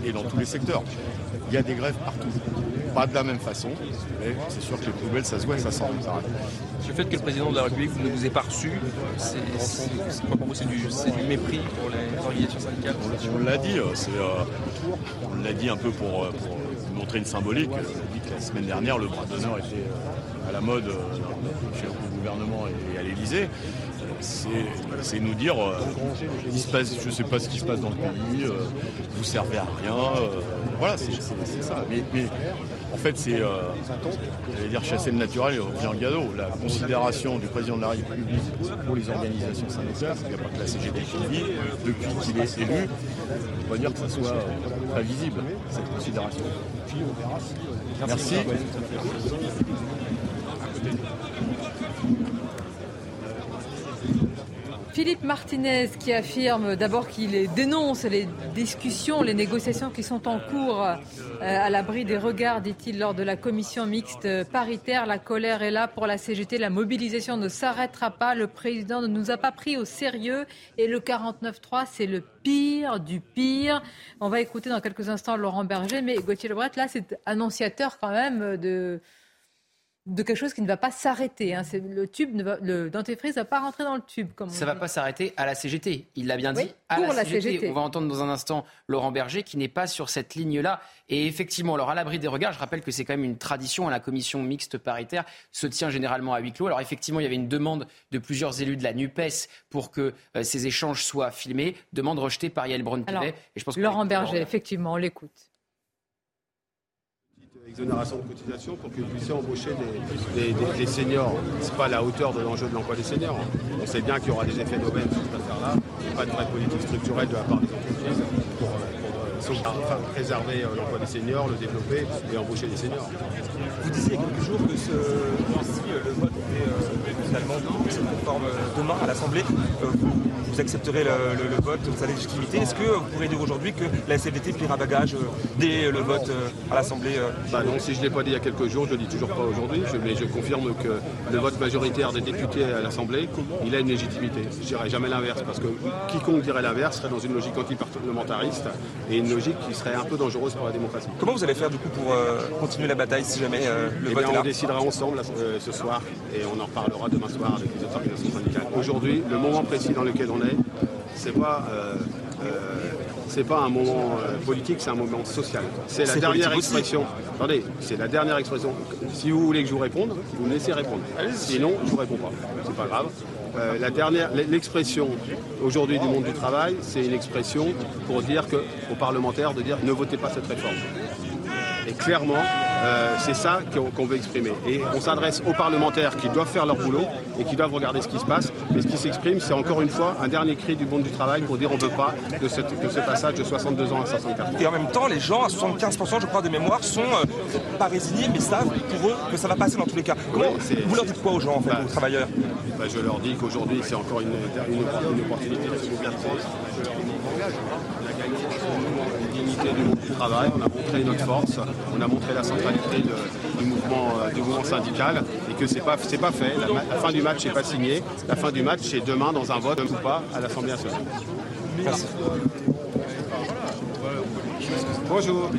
et dans tous les secteurs. Il y a des grèves partout. Pas de la même façon, mais c'est sûr que les poubelles, ça se voit et ça sent. Le fait que le président de la République ne vous ait pas reçu, c'est quoi pour vous C'est du, mépris pour les organisations syndicales? On, l'a dit, euh, euh, on l'a dit un peu pour, euh, montrer une symbolique. On a dit que la semaine dernière, le bras d'honneur était à la mode chez le et à l'Élysée c'est nous dire euh, je ne sais pas ce qui se passe dans le pays, vous euh, vous servez à rien. Euh, voilà, c'est ça. Mais, en fait, c'est, dire, chasser le naturel et revient en cadeau. La considération du président de la République pour les organisations syndicales, il n'y a pas que la CGT qui le dit, depuis qu'il est élu, on va dire que ça soit très visible, cette considération. Merci. Philippe Martinez qui affirme d'abord qu'il dénonce les discussions, les négociations qui sont en cours euh, à l'abri des regards, dit-il, lors de la commission mixte paritaire. La colère est là pour la CGT, la mobilisation ne s'arrêtera pas. Le président ne nous a pas pris au sérieux et le 49-3, c'est le pire du pire. On va écouter dans quelques instants Laurent Berger, mais Gauthier Lebret, là, c'est annonciateur quand même de de quelque chose qui ne va pas s'arrêter. Hein. Le tube, ne va, le dentifrice ne va pas rentrer dans le tube. Comme Ça ne va pas s'arrêter à la CGT. Il l'a bien dit. à la, CGT. On va entendre dans un instant Laurent Berger qui n'est pas sur cette ligne-là. Et effectivement, alors à l'abri des regards, je rappelle que c'est quand même une tradition. La commission mixte paritaire se tient généralement à huis clos. Alors effectivement, il y avait une demande de plusieurs élus de la NUPES pour que euh, ces échanges soient filmés. Demande rejetée par Yael Braun-Pivet. Laurent Berger, effectivement, on l'écoute exonération de cotisation pour que vous puissiez embaucher des, seniors. Ce n'est pas à la hauteur de l'enjeu de l'emploi des seniors. On sait bien qu'il y aura des effets d'aubaine sur cette affaire-là. Il n'y a pas de vraie politique structurelle de la part des entreprises pour, euh, préserver euh, l'emploi des seniors, le développer et embaucher des seniors. Vous disiez il y a quelques jours que ce, euh, le vote était finalement conforme demain à l'Assemblée, vous accepterez le, vote, sa légitimité. Est-ce que vous pourrez dire aujourd'hui que la SFDT pliera bagage euh, dès le vote euh, à l'Assemblée euh bah Non, si je ne l'ai pas dit il y a quelques jours, je ne le dis toujours pas aujourd'hui, mais je confirme que le vote majoritaire des députés à l'Assemblée, il a une légitimité. Je ne dirais jamais l'inverse, parce que quiconque dirait l'inverse serait dans une logique anti-parlementariste et une logique qui serait un peu dangereuse pour la démocratie. Comment vous allez faire du coup pour continuer la bataille si jamais le eh vote bien, est On décidera ensemble ce soir et on en reparlera demain soir avec les autres organisations syndicales. Aujourd'hui, le moment précis dans lequel on est, c'est pas euh, euh, c'est pas un moment euh, politique, c'est un moment social. C'est la dernière expression. Attendez, c'est la dernière expression. Si vous voulez que je vous réponde, vous me laissez répondre. Sinon, je vous réponds pas. C'est pas grave. la dernière, l'expression aujourd'hui du monde du travail, c'est une expression pour dire que, aux parlementaires de dire ne votez pas cette réforme. Et clairement, euh, c'est ça qu'on veut exprimer. Et on s'adresse aux parlementaires qui doivent faire leur boulot et qui doivent regarder ce qui se passe. Et ce qui s'exprime, c'est encore une fois un dernier cri du monde du travail pour dire on ne veut pas de, ce passage de 62 ans à 64 ans. Et en même temps, les gens, à 75% je crois de mémoire, sont euh, pas résignés, mais savent pour eux que ça va passer dans tous les cas. Comment vous leur dites quoi aux gens, en fait, bah, aux travailleurs bah, Je leur dis qu'aujourd'hui, c'est encore une, opportunité de se du du travail, on a montré notre force, on a montré la centralité du, mouvement, euh, du mouvement syndical et que c'est pas, pas fait. La, fin du match n'est pas signée. La fin du match, c'est demain dans un vote ou pas à l'Assemblée nationale. Merci. Bonjour.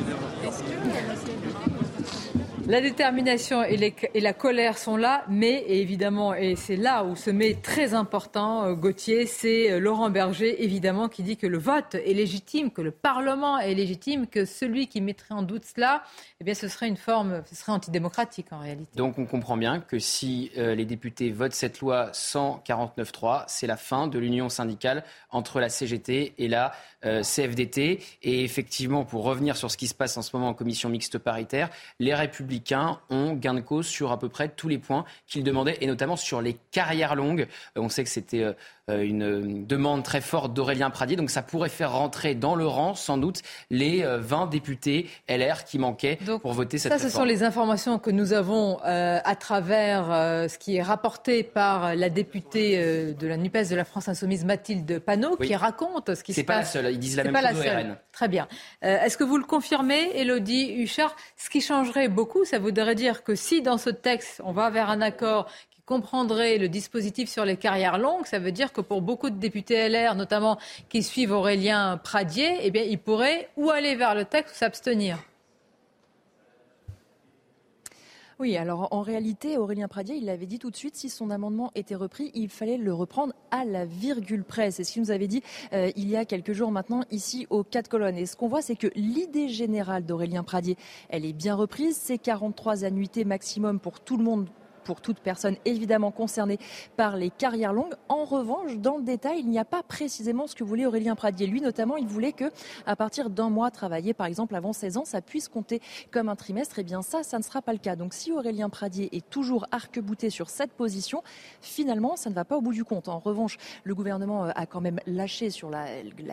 La détermination et, la colère sont là, mais évidemment, et c'est là où se met très important, euh, Gauthier, c'est euh, Laurent Berger, évidemment, qui dit que le vote est légitime, que le Parlement est légitime, que celui qui mettrait en doute cela, eh bien, ce serait une forme, ce serait antidémocratique en réalité. Donc on comprend bien que si euh, les députés votent cette loi 149.3, c'est la fin de l'union syndicale entre la CGT et la CFDT. Et effectivement, pour revenir sur ce qui se passe en ce moment en commission mixte paritaire, les Républicains ont gain de cause sur à peu près tous les points qu'ils demandaient, et notamment sur les carrières longues. On sait que c'était euh, une demande très forte d'Aurélien Pradier. Donc ça pourrait faire rentrer dans le rang, sans doute, les 20 euh, députés LR qui manquaient pour voter cette ça, réforme. Ce sont les informations que nous avons euh, à travers ce qui est rapporté par la députée de la NUPES de la France Insoumise, Mathilde Panot, qui raconte ce qui se passe. C'est pas la seule, ils disent la même chose au RN. Très bien. Est-ce que vous le confirmez, Elodie Huchard? Ce qui changerait beaucoup, ça voudrait dire que si dans ce texte, on va vers un accord comprendrait le dispositif sur les carrières longues, ça veut dire que pour beaucoup de députés LR, notamment qui suivent Aurélien Pradier, eh bien, ils pourraient ou aller vers le texte ou s'abstenir. Oui, alors en réalité, Aurélien Pradier, il l'avait dit tout de suite, si son amendement était repris, il fallait le reprendre à la virgule près. C'est ce qu'il nous avait dit euh, il y a quelques jours maintenant ici aux quatre colonnes. Et ce qu'on voit, c'est que l'idée générale d'Aurélien Pradier, elle est bien reprise. C'est 43 annuités maximum pour tout le monde pour toute personne évidemment concernée par les carrières longues. En revanche, dans le détail, il n'y a pas précisément ce que voulait Aurélien Pradier. Lui, notamment, il voulait que, à partir d'un mois travaillé, par exemple avant 16 ans, ça puisse compter comme un trimestre. Et eh bien ça, ça ne sera pas le cas. Donc si Aurélien Pradier est toujours arc-bouté sur cette position, finalement, ça ne va pas au bout du compte. En revanche, le gouvernement euh, a quand même lâché sur la,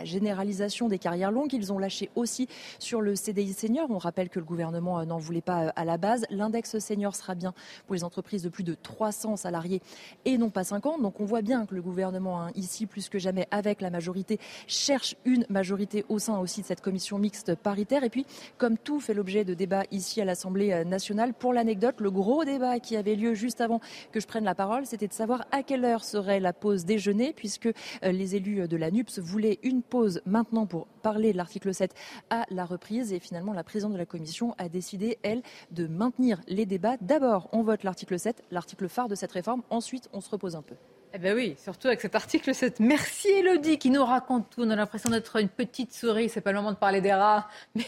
généralisation des carrières longues. Ils ont lâché aussi sur le CDI senior. On rappelle que le gouvernement euh, n'en voulait pas euh, à la base. L'index senior sera bien pour les entreprises de plus de 300 salariés et non pas 50. Donc on voit bien que le gouvernement, hein, ici plus que jamais avec la majorité, cherche une majorité au sein aussi de cette commission mixte paritaire. Et puis, comme tout fait l'objet de débats ici à l'Assemblée euh, nationale, pour l'anecdote, le gros débat qui avait lieu juste avant que je prenne la parole, c'était de savoir à quelle heure serait la pause déjeuner, puisque euh, les élus de la NUPS voulaient une pause maintenant pour parler de l'article 7 à la reprise. Et finalement, la présidente de la commission a décidé, elle, de maintenir les débats. D'abord, on vote l'article 7, l'article phare de cette réforme. Ensuite, on se repose un peu. Eh bien oui, surtout avec cet article 7. Merci Elodie qui nous raconte tout. On a l'impression d'être une petite souris. C'est pas le moment de parler des rats, mais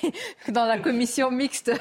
dans la commission mixte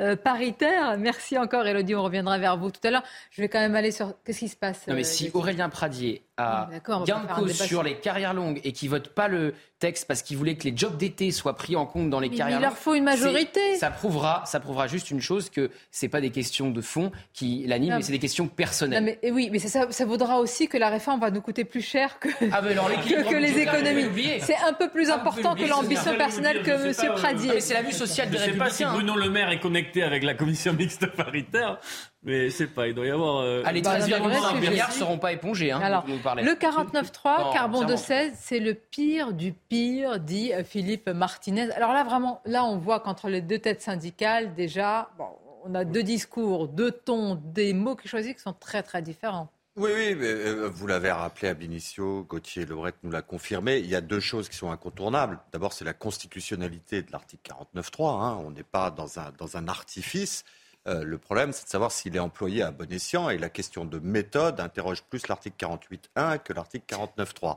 euh, paritaire. Merci encore Elodie. On reviendra vers vous tout à l'heure. Je vais quand même aller sur qu'est-ce qui se passe. Non mais euh, si Aurélien Pradier a gain de cause sur les carrières longues et qui vote pas le texte parce qu'il voulait que les jobs d'été soient pris en compte dans les carrières longues. Il leur faut une majorité. Ça prouvera, ça prouvera juste une chose que c'est pas des questions de fond qui l'animent, mais c'est des questions personnelles. mais, oui, mais ça, ça vaudra aussi que la réforme va nous coûter plus cher que, ah, que, les économies. C'est un peu plus ah, important que l'ambition personnelle que M. Pradier. c'est la vue sociale des Je ne sais pas si Bruno Le Maire est connecté avec la commission mixte paritaire. Mais c'est pas, il doit y avoir. Euh... Ah, les 13,5 milliards ne seront pas épongés. Hein, Alors, le 49.3, carbone de 16, c'est le pire du pire, dit euh, Philippe Martinez. Alors là, vraiment, là, on voit qu'entre les deux têtes syndicales, déjà, bon, on a deux discours, deux tons, des mots qui choisis qui sont très, très différents. Oui, oui, mais euh, vous l'avez rappelé à Benicio, Gauthier Lebret nous l'a confirmé. Il y a deux choses qui sont incontournables. D'abord, c'est la constitutionnalité de l'article 49.3. Hein. On n'est pas dans un, dans un artifice. Euh, le problème, c'est de savoir s'il est employé à bon escient. Et la question de méthode interroge plus l'article 48.1 que l'article 49.3.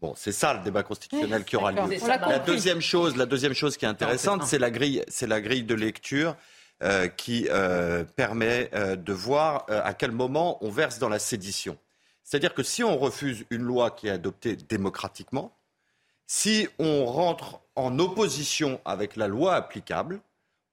Bon, c'est ça le débat constitutionnel qui aura lieu. La deuxième chose, la deuxième chose qui est intéressante, c'est la grille, c'est la grille de lecture euh, qui euh, permet de voir à quel moment on verse dans la sédition. C'est-à-dire que si on refuse une loi qui est adoptée démocratiquement, si on rentre en opposition avec la loi applicable,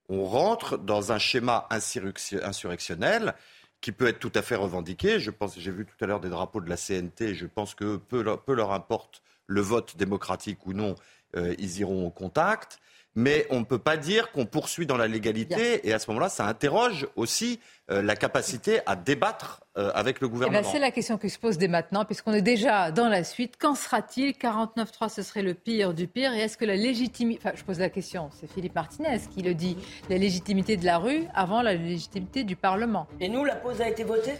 on rentre dans un schéma insurrectionnel qui peut être tout à fait revendiqué. Je pense, j'ai vu tout à l'heure des drapeaux de la CNT. Je pense que peu leur, importe le vote démocratique ou non, euh, ils iront au contact mais on ne peut pas dire qu'on poursuit dans la légalité. Et à ce moment-là, ça interroge aussi euh, la capacité à débattre euh, avec le eh ben, gouvernement. c'est la question qui se pose dès maintenant, puisqu'on est déjà dans la suite. Qu'en sera-t-il? 49.3, ce serait le pire du pire. Et est-ce que la légitimité... Enfin, je pose la question, c'est Philippe Martinez qui le dit. La légitimité de la rue avant la légitimité du Parlement. Et nous, la pause a été votée?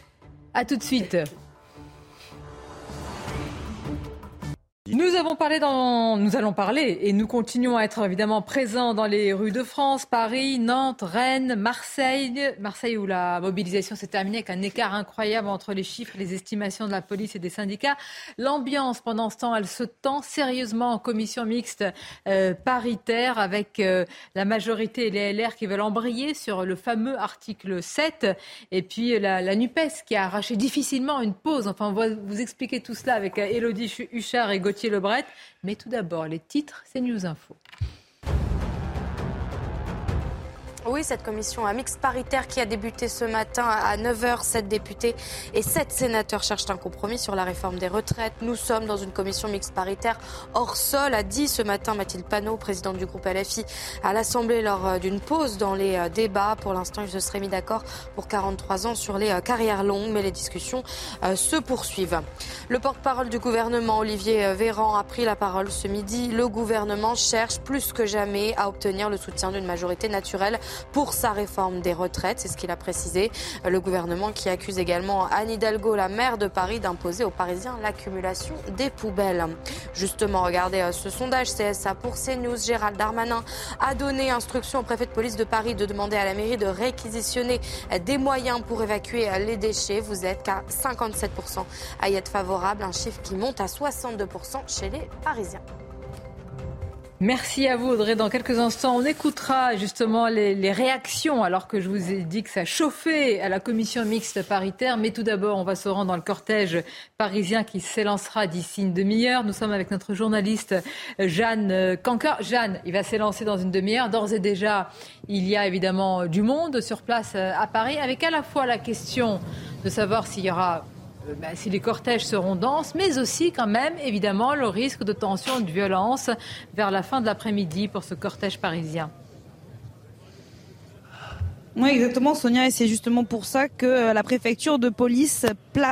À tout de suite. Nous avons parlé dans, nous allons parler et nous continuons à être évidemment présents dans les rues de France, Paris, Nantes, Rennes, Marseille, Marseille où la mobilisation s'est terminée avec un écart incroyable entre les chiffres les estimations de la police et des syndicats. L'ambiance pendant ce temps, elle se tend sérieusement en commission mixte euh, paritaire avec euh, la majorité et les LR qui veulent embrayer sur le fameux article 7 et puis la, la NUPES qui a arraché difficilement une pause. Enfin, on va vous expliquer tout cela avec Elodie euh, Huchard et Gauthier Lebret. Mais tout d'abord, les titres, c'est News Info. Oui, cette commission mixte paritaire qui a débuté ce matin à 9h, 7 députés et 7 sénateurs cherchent un compromis sur la réforme des retraites. Nous sommes dans une commission mixte paritaire hors sol, a dit ce matin Mathilde Panot, présidente du groupe LFI, à l'Assemblée lors euh, d'une pause dans les euh, débats. Pour l'instant, ils se seraient mis d'accord pour 43 ans sur les euh, carrières longues, mais les discussions se poursuivent. Le porte-parole du gouvernement, Olivier Véran, a pris la parole ce midi. Le gouvernement cherche plus que jamais à obtenir le soutien d'une majorité naturelle pour sa réforme des retraites. C'est ce qu'il a précisé. Le gouvernement qui accuse également Anne Hidalgo, la maire de Paris, d'imposer aux Parisiens l'accumulation des poubelles. Justement, regardez euh, ce sondage CSA pour CNews. Gérald Darmanin a donné instruction au préfet de police de Paris de demander à la mairie de réquisitionner des moyens pour évacuer les déchets. Vous êtes qu'à 57% à y être favorable, un chiffre qui monte à 62% chez les Parisiens. Merci à vous Audrey. Dans quelques instants, on écoutera justement les, réactions alors que je vous ai dit que ça chauffait à la commission mixte paritaire. Mais tout d'abord, on va se rendre dans le cortège parisien qui s'élancera d'ici une demi-heure. Nous sommes avec notre journaliste Jeanne Cancard. Jeanne, il va s'élancer dans une demi-heure. D'ores et déjà, il y a évidemment du monde sur place à Paris avec à la fois la question de savoir s'il y aura euh, bah, si les cortèges seront denses, mais aussi quand même, évidemment, le risque de tension et de violence vers la fin de l'après-midi pour ce cortège parisien. Oui, exactement, Sonia, et c'est justement pour ça que euh, la préfecture de police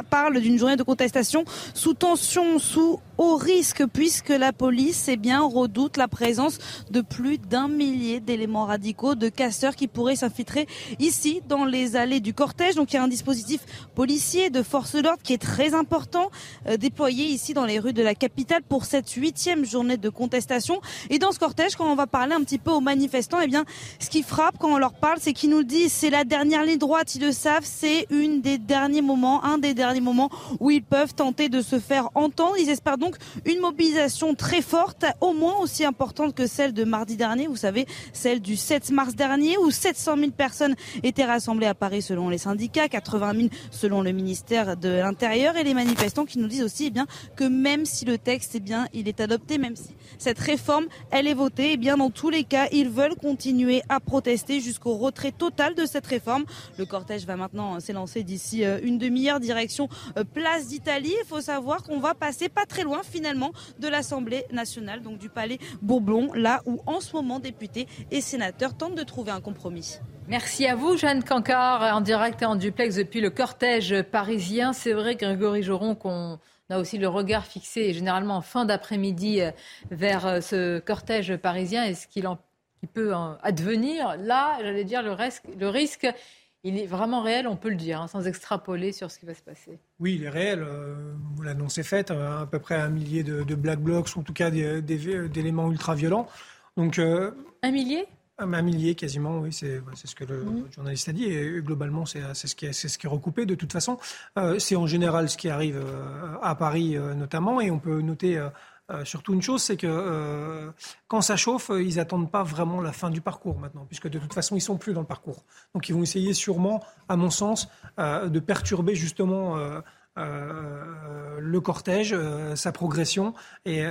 parle d'une journée de contestation sous tension, sous au risque puisque la police eh bien, redoute la présence de plus d'un millier d'éléments radicaux, de casseurs qui pourraient s'infiltrer ici dans les allées du cortège. Donc il y a un dispositif policier de force de l'ordre qui est très important, euh, déployé ici dans les rues de la capitale pour cette huitième journée de contestation. Et dans ce cortège, quand on va parler un petit peu aux manifestants, eh bien, ce qui frappe quand on leur parle, c'est qu'ils nous disent c'est la dernière ligne droite, ils le savent, c'est une des derniers moments, un des derniers moments où ils peuvent tenter de se faire entendre. Ils espèrent donc une mobilisation très forte, au moins aussi importante que celle de mardi dernier, vous savez, celle du 7 mars dernier, où 700 000 personnes étaient rassemblées à Paris selon les syndicats, 80 000 selon le ministère de l'Intérieur, et les manifestants qui nous disent aussi eh bien, que même si le texte, eh bien, il est adopté, même si cette réforme, elle est votée, eh bien, dans tous les cas, ils veulent continuer à protester jusqu'au retrait total de cette réforme. Le cortège va maintenant s'élancer d'ici euh, une demi-heure direction euh, Place d'Italie. Il faut savoir qu'on va passer pas très loin finalement de l'Assemblée nationale, donc du palais Bourbon, là où en ce moment députés et sénateurs tentent de trouver un compromis. Merci à vous, Jeanne Cancard, en direct et en duplex depuis le cortège parisien. C'est vrai, Grégory Joron, qu'on a aussi le regard fixé généralement en fin d'après-midi euh, vers euh, ce cortège parisien et ce qu'il peut advenir. Là, j'allais dire, le, le risque il est vraiment réel, on peut le dire, hein, sans extrapoler sur ce qui va se passer. Oui, il est réel. Euh, l'annonce est faite, euh, à peu près un millier de, black blocs, ou en tout cas d'éléments ultra-violents. Donc, euh, un millier? Un millier quasiment, oui, c'est ce que le mmh. journaliste a dit. Et globalement, c'est ce, qui est, ce qui est recoupé. De toute façon, c'est en général ce qui arrive à Paris notamment. Et on peut noter euh, surtout une chose, c'est que euh, quand ça chauffe, euh, ils n'attendent pas vraiment la fin du parcours maintenant, puisque de toute façon, ils sont plus dans le parcours. Donc ils vont essayer sûrement, à mon sens, de perturber justement le cortège, sa progression. Et,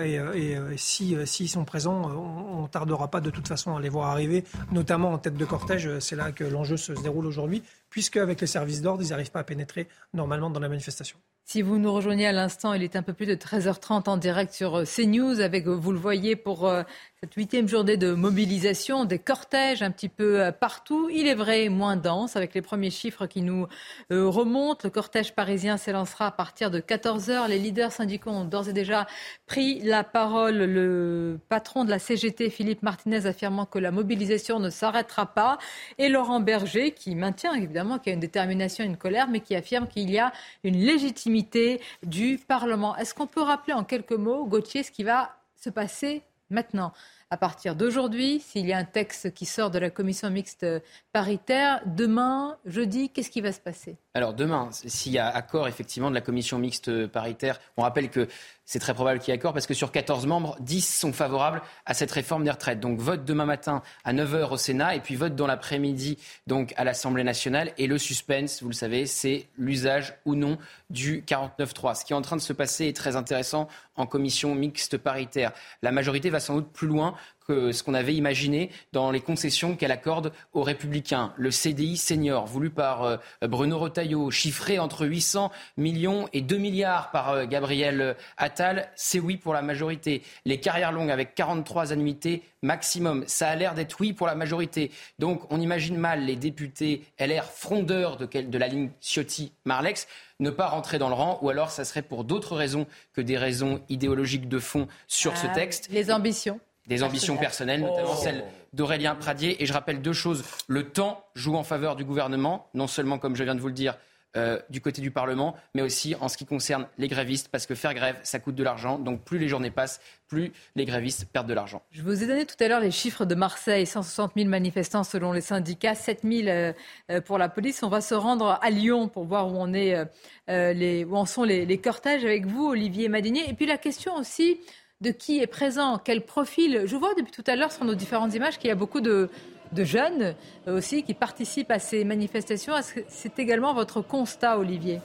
s'ils si, sont présents, on ne tardera pas de toute façon à les voir arriver, notamment en tête de cortège. C'est là que l'enjeu se déroule aujourd'hui, puisque avec les services d'ordre, ils n'arrivent pas à pénétrer normalement dans la manifestation. Si vous nous rejoignez à l'instant, il est un peu plus de 13h30 en direct sur euh, CNews avec, euh, vous le voyez, pour euh, cette huitième journée de mobilisation, des cortèges un petit peu euh, partout. Il est vrai, moins dense, avec les premiers chiffres qui nous euh, remontent. Le cortège parisien s'élancera à partir de 14 heures. Les leaders syndicaux ont d'ores et déjà pris la parole. Le patron de la CGT, Philippe Martinez, affirmant que la mobilisation ne s'arrêtera pas. Et Laurent Berger, qui maintient évidemment qu'il y a une détermination, une colère, mais qui affirme qu'il y a une légitimité du Parlement. Est-ce qu'on peut rappeler en quelques mots, Gauthier, ce qui va se passer maintenant à partir d'aujourd'hui, s'il y a un texte qui sort de la commission mixte paritaire, demain, jeudi, qu'est-ce qui va se passer? Alors demain, s'il y a accord effectivement de la commission mixte paritaire, on rappelle que c'est très probable qu'il y ait accord parce que sur 14 membres, 10 sont favorables à cette réforme des retraites. Donc vote demain matin à 9h au Sénat et puis vote dans l'après-midi donc à l'Assemblée nationale. Et le suspense, vous le savez, c'est l'usage ou non du 49.3. Ce qui est en train de se passer est très intéressant en commission mixte paritaire. La majorité va sans doute plus loin que ce qu'on avait imaginé dans les concessions qu'elle accorde aux républicains. Le CDI senior, voulu par euh, Bruno Retailleau, chiffré entre 800 millions et 2 milliards par euh, Gabriel Attal, c'est oui pour la majorité. Les carrières longues avec 43 annuités maximum, ça a l'air d'être oui pour la majorité. Donc on imagine mal les députés LR frondeurs de, la ligne Ciotti-Marlex ne pas rentrer dans le rang, ou alors ça serait pour d'autres raisons que des raisons idéologiques de fond sur ce ah, texte. Les ambitions des ambitions personnelles, notamment oh. celles d'Aurélien Pradier. Et je rappelle deux choses. Le temps joue en faveur du gouvernement, non seulement, comme je viens de vous le dire, euh, du côté du Parlement, mais aussi en ce qui concerne les grévistes, parce que faire grève, ça coûte de l'argent. Donc plus les journées passent, plus les grévistes perdent de l'argent. Je vous ai donné tout à l'heure les chiffres de Marseille 160 000 manifestants selon les syndicats, 7 000 euh, euh, pour la police. On va se rendre à Lyon pour voir où, on est, les, où en sont les, les cortèges avec vous, Olivier Madinier. Et puis la question aussi de qui est présent, quel profil. Je vois depuis tout à l'heure sur nos différentes images qu'il y a beaucoup de, jeunes aussi qui participent à ces manifestations. C'est également votre constat, Olivier?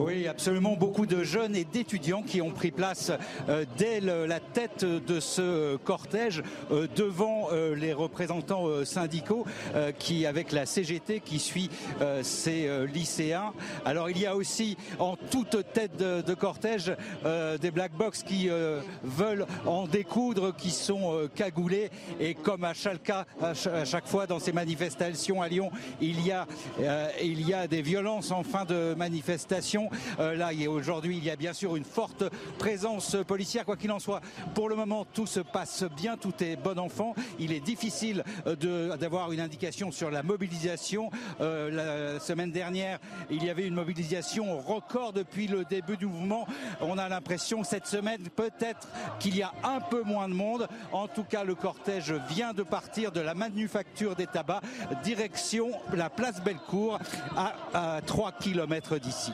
Oui, absolument. Beaucoup de jeunes et d'étudiants qui ont pris place euh, dès la tête de ce cortège euh, devant euh, les représentants syndicaux qui, avec la CGT, qui suit ces lycéens. Alors il y a aussi en toute tête de, cortège des black box qui veulent en découdre, qui sont cagoulés. Et comme à chaque, à chaque fois dans ces manifestations à Lyon, il y a, il y a des violences en fin de manifestation. Euh, là, aujourd'hui, il y a bien sûr une forte présence policière. Quoi qu'il en soit, pour le moment, tout se passe bien, tout est bon enfant. Il est difficile euh, d'avoir une indication sur la mobilisation. Euh, la semaine dernière, il y avait une mobilisation record depuis le début du mouvement. On a l'impression cette semaine, peut-être qu'il y a un peu moins de monde. En tout cas, le cortège vient de partir de la manufacture des tabacs, direction la place Bellecour, à, à 3 km d'ici.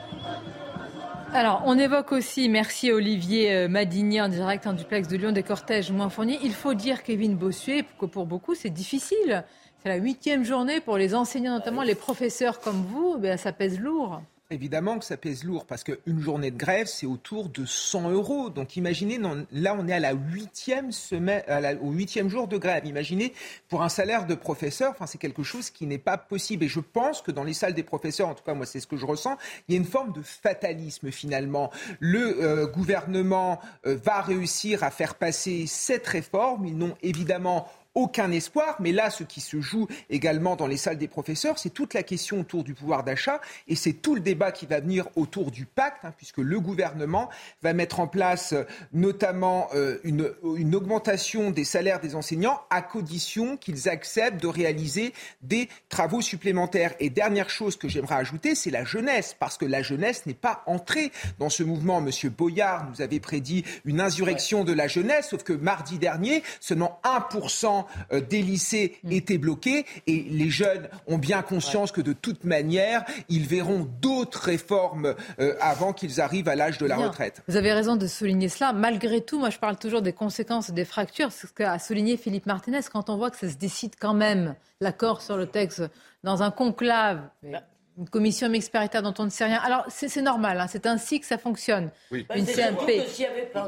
Alors, on évoque aussi, merci Olivier euh, Madinier en direct en duplex de Lyon, des cortèges moins fournis. Il faut dire, Kevin Bossuet, que pour beaucoup, c'est difficile. C'est la huitième journée pour les enseignants, notamment les professeurs comme vous, ben, ça pèse lourd. Évidemment que ça pèse lourd parce qu'une journée de grève, c'est autour de 100 euros. Donc imaginez, là on est à la huitième semaine, au huitième jour de grève. Imaginez pour un salaire de professeur, c'est quelque chose qui n'est pas possible. Et je pense que dans les salles des professeurs, en tout cas moi c'est ce que je ressens, il y a une forme de fatalisme finalement. Le euh, gouvernement euh, va réussir à faire passer cette réforme. Ils n'ont évidemment aucun espoir. Mais là, ce qui se joue également dans les salles des professeurs, c'est toute la question autour du pouvoir d'achat et c'est tout le débat qui va venir autour du pacte, hein, puisque le gouvernement va mettre en place euh, notamment euh, une, une, augmentation des salaires des enseignants à condition qu'ils acceptent de réaliser des travaux supplémentaires. Et dernière chose que j'aimerais ajouter, c'est la jeunesse, parce que la jeunesse n'est pas entrée dans ce mouvement. Monsieur Boyard nous avait prédit une insurrection de la jeunesse, sauf que mardi dernier, seulement 1% euh, des lycées mm. étaient bloqués et les jeunes ont bien conscience que de toute manière, ils verront d'autres réformes euh, avant qu'ils arrivent à l'âge de la retraite. Vous avez raison de souligner cela. Malgré tout, moi je parle toujours des conséquences des fractures. C'est ce qu'a souligné Philippe Martinez quand on voit que ça se décide quand même, l'accord sur le texte, dans un conclave. Bah. Une commission mixte paritaire dont on ne sait rien. Alors, c'est normal, hein, c'est ainsi que ça fonctionne. Oui. Une CMP.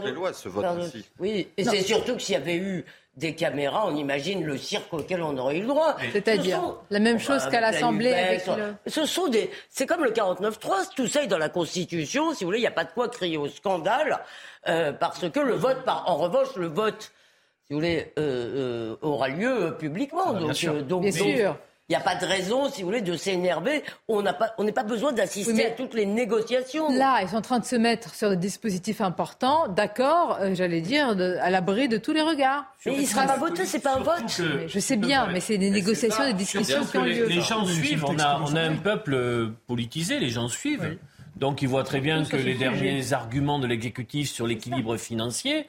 Les lois se votent ainsi. Oui, et c'est surtout que s'il y avait eu des caméras, on imagine le cirque auquel on aurait eu le droit. C'est-à-dire la même chose qu'à l'Assemblée. Ce sont des, c'est comme le 49-3, tout ça est dans la Constitution. Si vous voulez, il n'y a pas de quoi crier au scandale, euh, parce que le vote, par, en revanche, le vote, si vous voulez, euh, euh, aura lieu publiquement. Ah, donc, sûr. donc, bien sûr. Il n'y a pas de raison, si vous voulez, de s'énerver. On n'a pas, on n'est pas besoin d'assister à toutes les négociations. Là, ils sont en train de se mettre sur des dispositifs importants, d'accord, euh, j'allais dire, à l'abri de tous les regards. Mais il sera pas voté, c'est pas un vote. je sais bien, mais c'est des négociations, des discussions qui ont lieu. Les, gens suivent. On a, on a un peuple politisé. Les gens suivent. Donc ils voient très bien que les derniers arguments de l'exécutif sur l'équilibre financier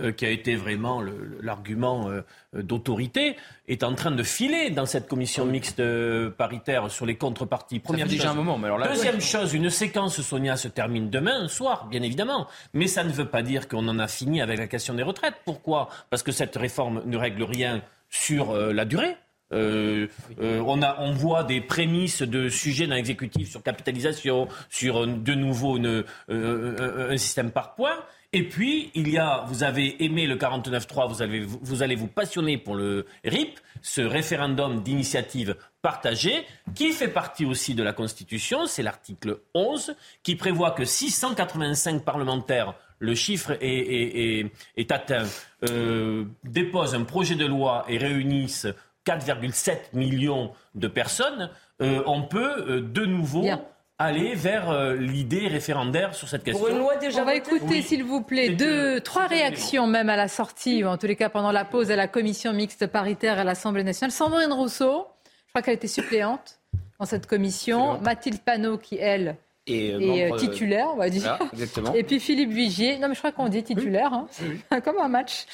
euh, qui a été vraiment l'argument euh, d'autorité, est en train de filer dans cette commission mixte euh, paritaire sur les contreparties. Première déjà un moment, mais alors là, Deuxième chose, une séquence, Sonia, se termine demain soir, bien évidemment. Mais ça ne veut pas dire qu'on en a fini avec la question des retraites. Pourquoi? Parce que cette réforme ne règle rien sur la durée. on, a, on voit des prémices de sujets dans l'exécutif sur capitalisation, sur de nouveau une, un système par points. Et puis, il y a, vous avez aimé le 49.3, vous, vous allez vous passionner pour le RIP, ce référendum d'initiative partagée, qui fait partie aussi de la Constitution, c'est l'article 11, qui prévoit que 685 parlementaires, le chiffre est, atteint, euh, déposent un projet de loi et réunissent 4,7 millions de personnes, euh, on peut euh, de nouveau aller vers euh, l'idée référendaire sur cette question. On va écouter, s'il vous plaît, deux, trois réactions même à la sortie, ou en tous les cas pendant la pause à la commission mixte paritaire à l'Assemblée nationale. Sandrine Rousseau, je crois qu'elle était suppléante dans cette commission. Mathilde Panot, qui, elle, est euh, titulaire, on va dire. Et puis Philippe Vigier, non mais je crois qu'on dit titulaire, hein. comme un match.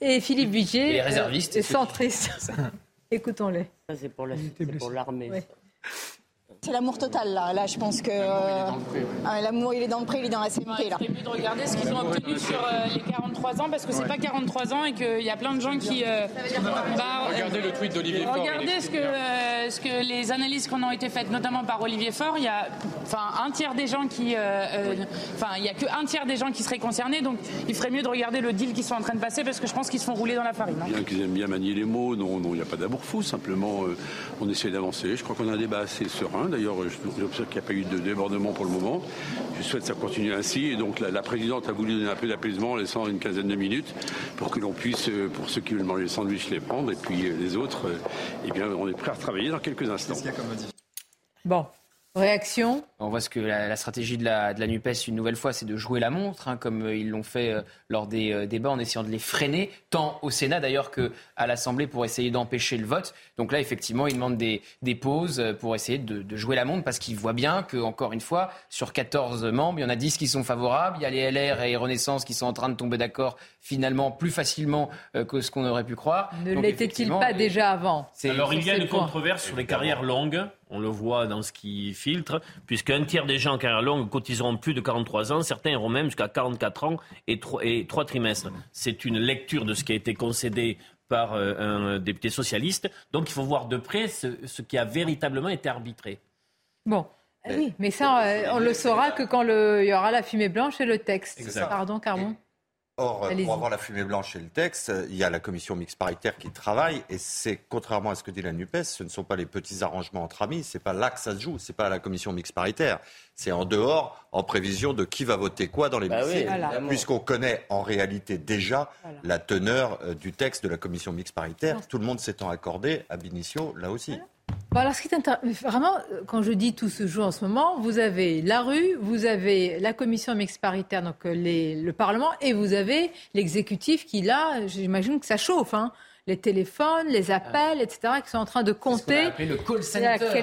Et Philippe Vigier, euh, centriste. Écoutons-les. Ça c'est pour l'armée. C'est l'amour total là. Là, je pense que euh, l'amour, il est dans le prix, il est dans la CMP là. De regarder ce qu'ils ont obtenu sur euh, les 43 ans parce que c'est pas 43 ans et qu'il y a plein de gens qui. Euh, bah, regardez le tweet d'Olivier Faure. Regardez ce que, ce que les analyses qui ont été faites, notamment par Olivier Faure. Il y a, enfin, un tiers des gens qui, enfin, il y a que un tiers des gens qui seraient concernés. Donc, il ferait mieux de regarder le deal qui sont en train de passer parce que je pense qu'ils se font rouler dans la farine. Hein. Bien qu'ils aiment bien manier les mots, non, non, il n'y a pas d'amour fou. Simplement, on essaie d'avancer. Je crois qu'on a un débat assez serein. D'ailleurs, j'observe qu'il n'y a pas eu de débordement pour le moment. Je souhaite que ça continue ainsi. Et donc la, présidente a voulu donner un peu d'apaisement en laissant une quinzaine de minutes pour que l'on puisse, euh, pour ceux qui veulent manger le sandwich, les prendre. Et puis euh, les autres, euh, eh bien, on est prêt à travailler dans quelques instants. Bon, Réaction On voit ce que la, stratégie de la, de la, NUPES, une nouvelle fois, c'est de jouer la montre, hein, comme euh, ils l'ont fait euh, lors des euh, débats, en essayant de les freiner, tant au Sénat d'ailleurs qu'à l'Assemblée, pour essayer d'empêcher le vote. Donc là, effectivement, ils demandent des, des pauses pour essayer de, de, jouer la montre, parce qu'ils voient bien que, encore une fois, sur 14 membres, il y en a 10 qui sont favorables, il y a les LR et Renaissance qui sont en train de tomber d'accord finalement plus facilement que ce qu'on aurait pu croire. Ne l'était-il pas déjà avant? Alors il y a une controverse sur les carrières longues on le voit dans ce qui filtre, puisqu'un tiers des gens en carrière longue cotiseront plus de 43 ans, certains iront même jusqu'à 44 ans et 3, trimestres. C'est une lecture de ce qui a été concédé par euh, un député socialiste. Donc il faut voir de près ce, qui a véritablement été arbitré. Bon. Oui, mais ça, euh, on le saura que quand il y aura la fumée blanche et le texte. Pardon, Carmon. Or, pour avoir la fumée blanche et le texte, il y a la commission mixte paritaire qui travaille, et c'est contrairement à ce que dit la Nupes, ce ne sont pas les petits arrangements entre amis, c'est pas là que ça se joue, c'est pas à la commission mixte paritaire, c'est en dehors, en prévision de qui va voter quoi dans les bah puisqu'on connaît en réalité déjà la teneur euh, du texte de la commission mixte paritaire, tout le monde s'étant accordé à Binicio là aussi alors, ce qui est vraiment, quand je dis tout se joue en ce moment, vous avez la rue, vous avez la commission mixte paritaire, donc euh, le Parlement, et vous avez l'exécutif qui, là, j'imagine que ça chauffe. Hein les téléphones, les appels, etc., qui sont en train de compter. Ce le call center.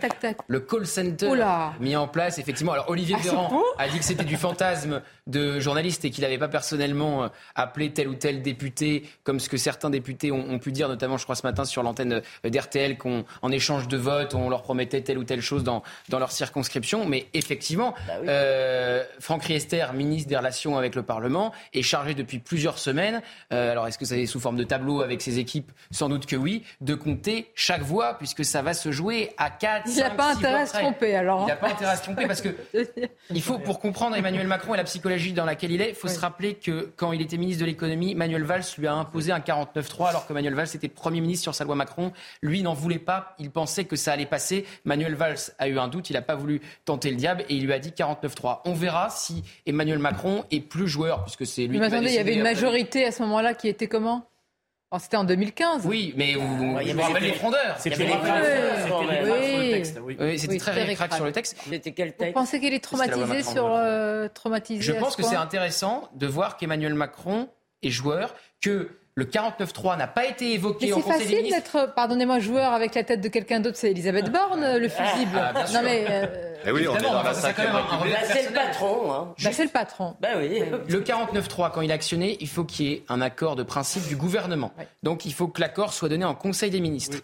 tac, tac. Le call center mis en place, effectivement. Alors Olivier ah, Véran a dit que c'était du fantasme de journaliste et qu'il n'avait pas personnellement euh, appelé tel ou tel député, comme ce que certains députés ont, pu dire, notamment, je crois, ce matin sur l'antenne euh, d'RTL, qu'en échange de vote, on leur promettait telle ou telle chose dans, dans leur circonscription. Mais effectivement, bah euh, Franck Riester, ministre des Relations avec le Parlement, est chargé depuis plusieurs semaines. alors, est-ce que ça est sous forme de tableau avec ses équipes Sans doute que oui, de compter chaque voix, puisque ça va se jouer à 4, Il n'a pas intérêt à se tromper, alors. Il n'a pas intérêt à se tromper, parce que il faut, pour comprendre Emmanuel Macron et la psychologie dans laquelle il est, il faut se rappeler que quand il était ministre de l'économie, Manuel Valls lui a imposé un 49-3, alors que Manuel Valls était Premier ministre sur sa loi Macron. Lui n'en voulait pas, il pensait que ça allait passer. Manuel Valls a eu un doute, il n'a pas voulu tenter le diable et il lui a dit 49-3. On verra si Emmanuel Macron est plus joueur, puisque c'est lui Mais attendez, il y avait une majorité à ce moment-là qui était comment? Oh, c'était en 2015. Oui, mais vous, il y avait les frondeurs. C'était Oui, c'était très récrac sur le texte. C'était quel texte Vous pensez qu'il est traumatisé sur euh, traumatisé Je pense que c'est intéressant de voir qu'Emmanuel Macron est joueur, que le 49-3 n'a pas été évoqué en Conseil des ministres. C'est facile d'être, pardonnez-moi, joueur avec la tête de quelqu'un d'autre. C'est Elisabeth Borne, le ah, fusible. Ah, non mais. Euh... Eh oui, on est dans bah, c'est le patron. Hein. Bah, c'est le patron. Bah, oui. Le 49-3, quand il est actionné, il faut qu'il y ait un accord de principe du gouvernement. Donc il faut que l'accord soit donné en Conseil des ministres.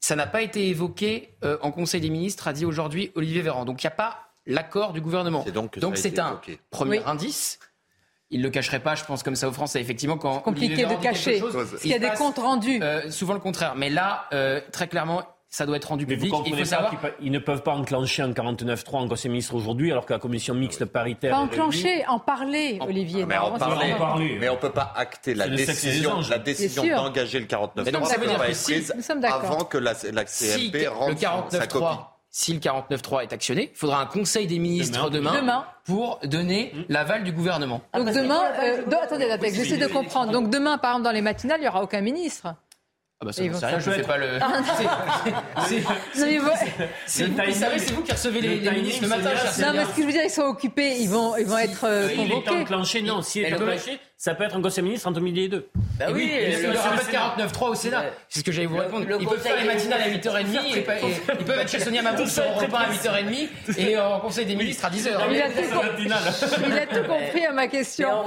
Ça n'a pas été évoqué euh, en Conseil des ministres, a dit aujourd'hui Olivier Véran. Donc il n'y a pas l'accord du gouvernement. Donc c'est un premier indice il ne le cacherait pas, je pense, comme ça aux Français. Effectivement, quand compliqué de cacher. Il y a des comptes rendus. Euh, souvent le contraire. Mais là, euh, très clairement, ça doit être rendu Mais public. vous Il faut savoir. qu'ils ne peuvent pas enclencher un 49-3 en Conseil des ministres aujourd'hui, alors que la commission mixte paritaire. Pas enclencher, en parler, Olivier. Mais on, Normalement, c'est parlait, pas- mais on peut pas acter la décision, la décision d'engager le 49 Mais donc, ça veut dire que si- prise Nous sommes d'accord. avant que la, la si CMP le rende sa copie. 49.3 si le 49.3 est actionné, il faudra un conseil des ministres Demain. demain, Demain. pour donner l'aval du gouvernement. Donc demain, euh, attendez, attendez, j'essaie de comprendre. Donc demain, par exemple, dans les matinales, il n'y aura aucun ministre. Ah bah ça, vont- rien, je fais peut pas le. Vous- c'est Le vous, savez, c'est vous qui recevez les, le les timing, ministres le matin, Non, mais ce que je veux dire, ils sont occupés, ils vont, ils vont être euh, Il est convoqués. enclenché, non. Si il est enclenché, ça peut être un Conseil des ministres entre midi et deux. Bah oui, Et il le- n'y aura le- pas de 49.3 au Sénat. C'est ce que j'allais vous Le- répondre. le Ils peuvent faire les matinales à ministres. 8h30 et, et- ils peuvent être chez Sonia Mabrouk sur Europe 1 à 8h30 et au Conseil des ministres à 10h. Il a tout compris. Il a tout compris à ma question. en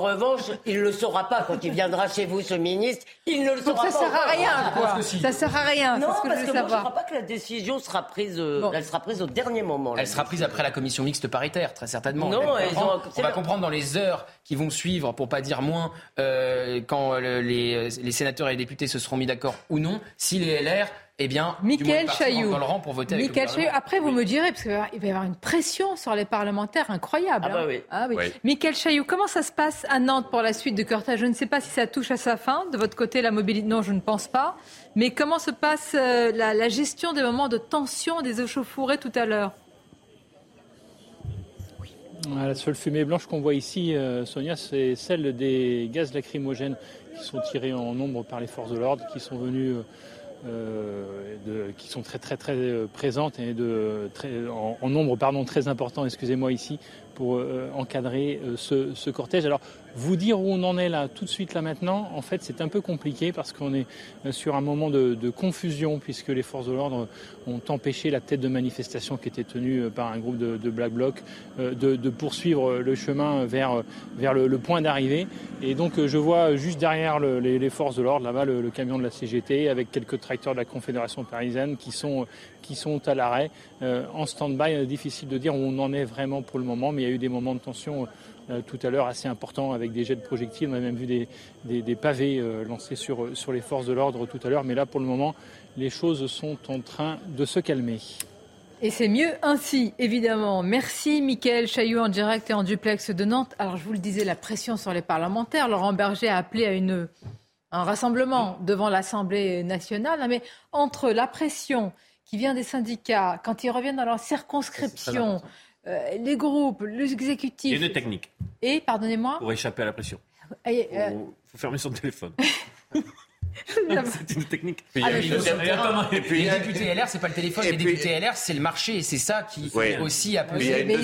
revanche, en il ne le saura pas quand il viendra chez vous, ce ministre. Il ne le Donc saura ça pas. sert à rien, quoi. Ça sert à rien, Non, parce je que je ne crois pas que la décision sera prise, euh, elle sera prise au dernier moment. Elle sera prise après la commission mixte paritaire, très certainement. Non, On va ils comprendre- ont- on va comprendre dans les heures qui vont suivre, pour pas dire moins, euh, quand le- les, les sénateurs et les députés se seront mis d'accord ou non, si les LR, eh bien, Michael Chailloux. dans le rang pour voter avec le gouvernement. Après, vous me direz, parce qu'il va y avoir- une pression sur les parlementaires incroyable. Ah bah hein. oui. Ah oui. Oui. Michael Chailloux, comment ça se passe à Nantes pour la suite de cortège Je ne sais pas si ça touche à sa fin. De votre côté, la mobilité, non, je ne pense pas. Mais comment se passe euh, la, la gestion des moments de tension des échauffourées tout à l'heure? La seule fumée blanche qu'on voit ici, euh, Sonia, c'est celle des gaz lacrymogènes qui sont tirés en nombre par les forces de l'ordre, qui sont venus, euh, de- qui sont très très euh, présentes et en, nombre pardon très important, excusez-moi ici, pour euh, encadrer euh, ce, ce cortège. Alors vous dire où on en est là tout de suite là maintenant, en fait c'est un peu compliqué parce qu'on est euh, sur un moment de, confusion puisque les forces de l'ordre ont empêché la tête de manifestation qui était tenue euh, par un groupe de, Black Bloc euh, de, poursuivre le chemin vers, le, point d'arrivée. Et donc je vois juste derrière le- les, forces de l'ordre, là-bas, le, camion de la CGT avec quelques tracteurs de la Confédération parisienne qui sont, qui sont à l'arrêt, en stand-by. Difficile de dire où on en est vraiment pour le moment, mais il y a eu des moments de tension tout à l'heure assez importants avec des jets de projectiles. On a même vu des, des, des pavés euh, lancés sur, sur les forces de l'ordre tout à l'heure. Mais là, pour le moment, les choses sont en train de se calmer. Et c'est mieux ainsi, évidemment. Merci, Mickaël Chailloux, en direct et en duplex de Nantes. Alors, je vous le disais, la pression sur les parlementaires. Laurent Berger a appelé à une, un rassemblement devant l'Assemblée nationale. Mais entre la pression qui vient des syndicats, quand ils reviennent dans leur circonscription, euh, les groupes, Il y a l'exécutif, une technique et, pardonnez-moi, pour échapper à la pression. et, euh, Il faut fermer son téléphone. C'est une technique. Puis il y a Ah. Et puis- les députés LR, c'est pas le téléphone. Les députés LR, c'est le marché. Et c'est ça qui Oui. aussi a il pesé. une mais euh,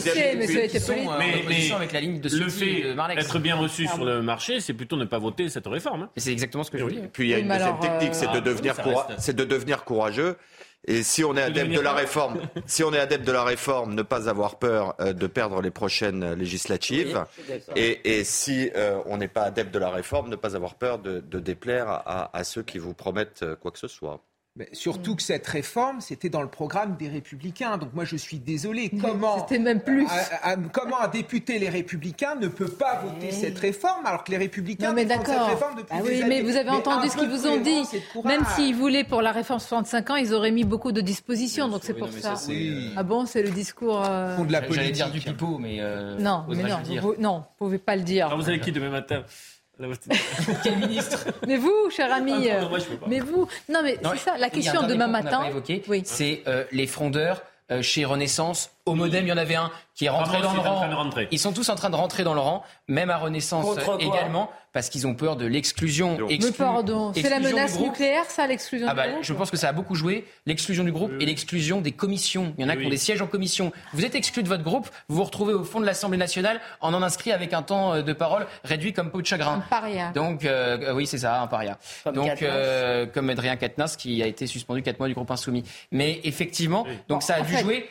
en Mais- opposition mais avec la ligne de Le fait d'être bien reçu Ah sur le marché, c'est plutôt ne pas voter cette réforme. hein. C'est exactement ce que je voulais. Puis il y a une deuxième technique, ah, c'est de devenir courageux. Et si on est adepte de la réforme, si on est adepte de la réforme, ne pas avoir peur euh, de perdre les prochaines législatives. Et, et si euh, on n'est pas adepte de la réforme, ne pas avoir peur de, de déplaire à, à ceux qui vous promettent euh, quoi que ce soit. Mais surtout que cette réforme, c'était dans le programme des Républicains. Donc moi, je suis désolé. Comment C'était même plus. comment un député Les Républicains ne peut pas voter Oui. cette réforme alors que les Républicains Non mais cette d'accord. réforme depuis Ah des oui, années mais vous avez Mais entendu ce qu'ils vous ont dit. Même s'ils voulaient pour la réforme 65 ans, ils auraient mis beaucoup de dispositions. Donc c'est pour non, ça. Oui. Ah bon, c'est le discours. euh, Font de la J'allais politique. dire du pipeau, mais. euh, Non, mais non, vous, non, vous pouvez pas le dire. Alors vous avez qui demain matin Quel ministre Mais vous, cher ami, Ah, non, euh, moi, je peux pas. mais vous, non mais c'est ça. La question demain matin. pas évoqué, Oui. c'est euh, les frondeurs euh, chez Renaissance. Au Modem, il y en avait un qui est rentré dans le rang. Ils sont tous en train de rentrer dans le rang, même à Renaissance Contre également, parce qu'ils ont peur de l'exclusion. Mais pardon, c'est la exclusion menace nucléaire, ça, l'exclusion Ah bah, du groupe je pense que ça a beaucoup joué, l'exclusion du groupe et l'exclusion des commissions. Il y en a qui Oui. ont des sièges en commission. Vous êtes exclu de votre groupe, vous vous retrouvez au fond de l'Assemblée nationale en en inscrit avec un temps euh, de parole réduit comme peau de Un chagrin. paria. Donc euh, euh, oui, c'est ça, un paria. Comme donc euh, comme Adrien Quatennens qui a été suspendu 4 mois du groupe insoumis. Mais effectivement, donc ça a En dû fait, jouer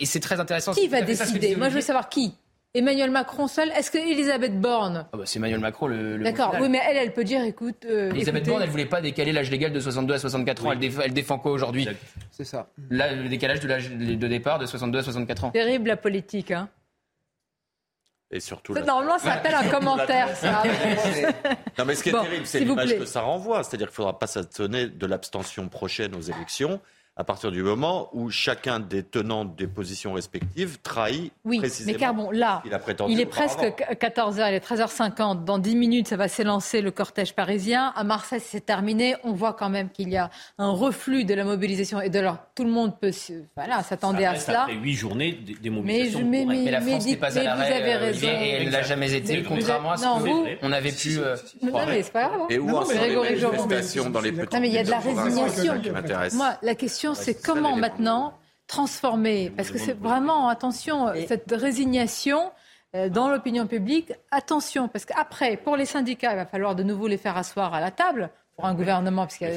et c'est très intéressant. Qui va décider Moi, je veux savoir qui. Emmanuel Macron seul Est-ce que Elisabeth Borne Ah bah, c'est Emmanuel Macron le. le D'accord, oui, mais elle, elle peut dire, écoute. euh, Elisabeth écoutez, Borne, elle voulait pas décaler l'âge légal de 62 à 64 ans. Elle, déf- elle défend quoi aujourd'hui C'est ça. Là, le décalage de l'âge de départ de 62 à 64 ans. Terrible la politique. Hein. Et surtout, Ça, la- Normalement, ça s'appelle un commentaire, ça. Non, mais ce qui est Bon, terrible, c'est l'image que ça renvoie. C'est-à-dire qu'il ne faudra pas s'étonner de l'abstention prochaine aux élections à partir du moment où chacun des tenants des positions respectives trahit oui, précisément mais car bon, là, il, est presque 14h, il est 13h50. Dans 10 minutes, ça va s'élancer le cortège parisien. À Marseille, c'est terminé. On voit quand même qu'il y a un reflux de la mobilisation et de leur... tout le monde peut voilà, s'attendait à cela. Après 8 journées des mobilisations. Mais, mais, mais, la France n'est pas à l'arrêt. Vous avez raison. Et elle ne l'a jamais été, contrairement à ce qu'on avait pu. Non, mais c'est pas grave. Et où en sont les manifestations dans les petits Non, mais il y a de la résignation. Moi, la question, c'est comment maintenant transformer, parce que c'est vraiment, attention, cette résignation euh, dans l'opinion publique, attention, parce qu'après, pour les syndicats, il va falloir de nouveau les faire asseoir à la table pour un gouvernement, parce qu'il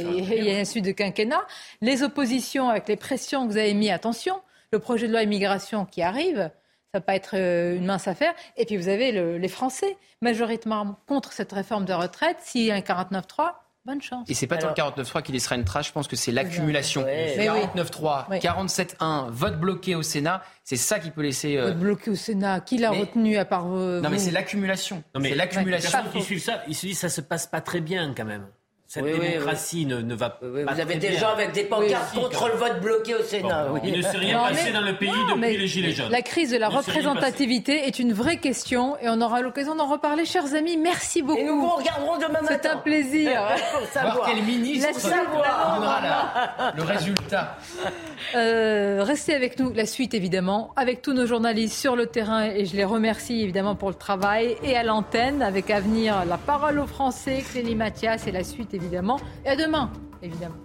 y a une suite de quinquennat. Les oppositions, avec les pressions que vous avez mis, attention, le projet de loi immigration qui arrive, ça va pas être euh, une mince affaire. Et puis vous avez les Français, majoritairement contre cette réforme de retraite. S'il y a un 49-3, Bonne chance. Et c'est pas tant le 49.3 qui laissera une trace, je pense que c'est l'accumulation. 49.3, 47.1, vote bloqué au Sénat, c'est ça qui peut laisser. Euh... Vote bloqué au Sénat, qui l'a retenu à part. Euh, non, mais c'est l'accumulation. C'est l'accumulation. Les qui suivent ça, ils se disent ça se passe pas très bien quand même. Cette démocratie Ne, ne, va pas. Vous avez des gens avec des pancartes contre le vote bloqué au Sénat. Il ne s'est rien passé dans le pays depuis les Gilets jaunes. La crise de la représentativité est une vraie question et on aura l'occasion d'en reparler, chers amis. Merci beaucoup. Et nous vous regarderons demain matin. C'est un plaisir. Pour savoir Voir quel ministre donnera le résultat. Euh, restez avec nous, la suite évidemment, avec tous nos journalistes sur le terrain et je les remercie évidemment pour le travail et à l'antenne avec à venir la parole aux Français, Clélie Mathias et la suite évidemment. Et à demain, évidemment.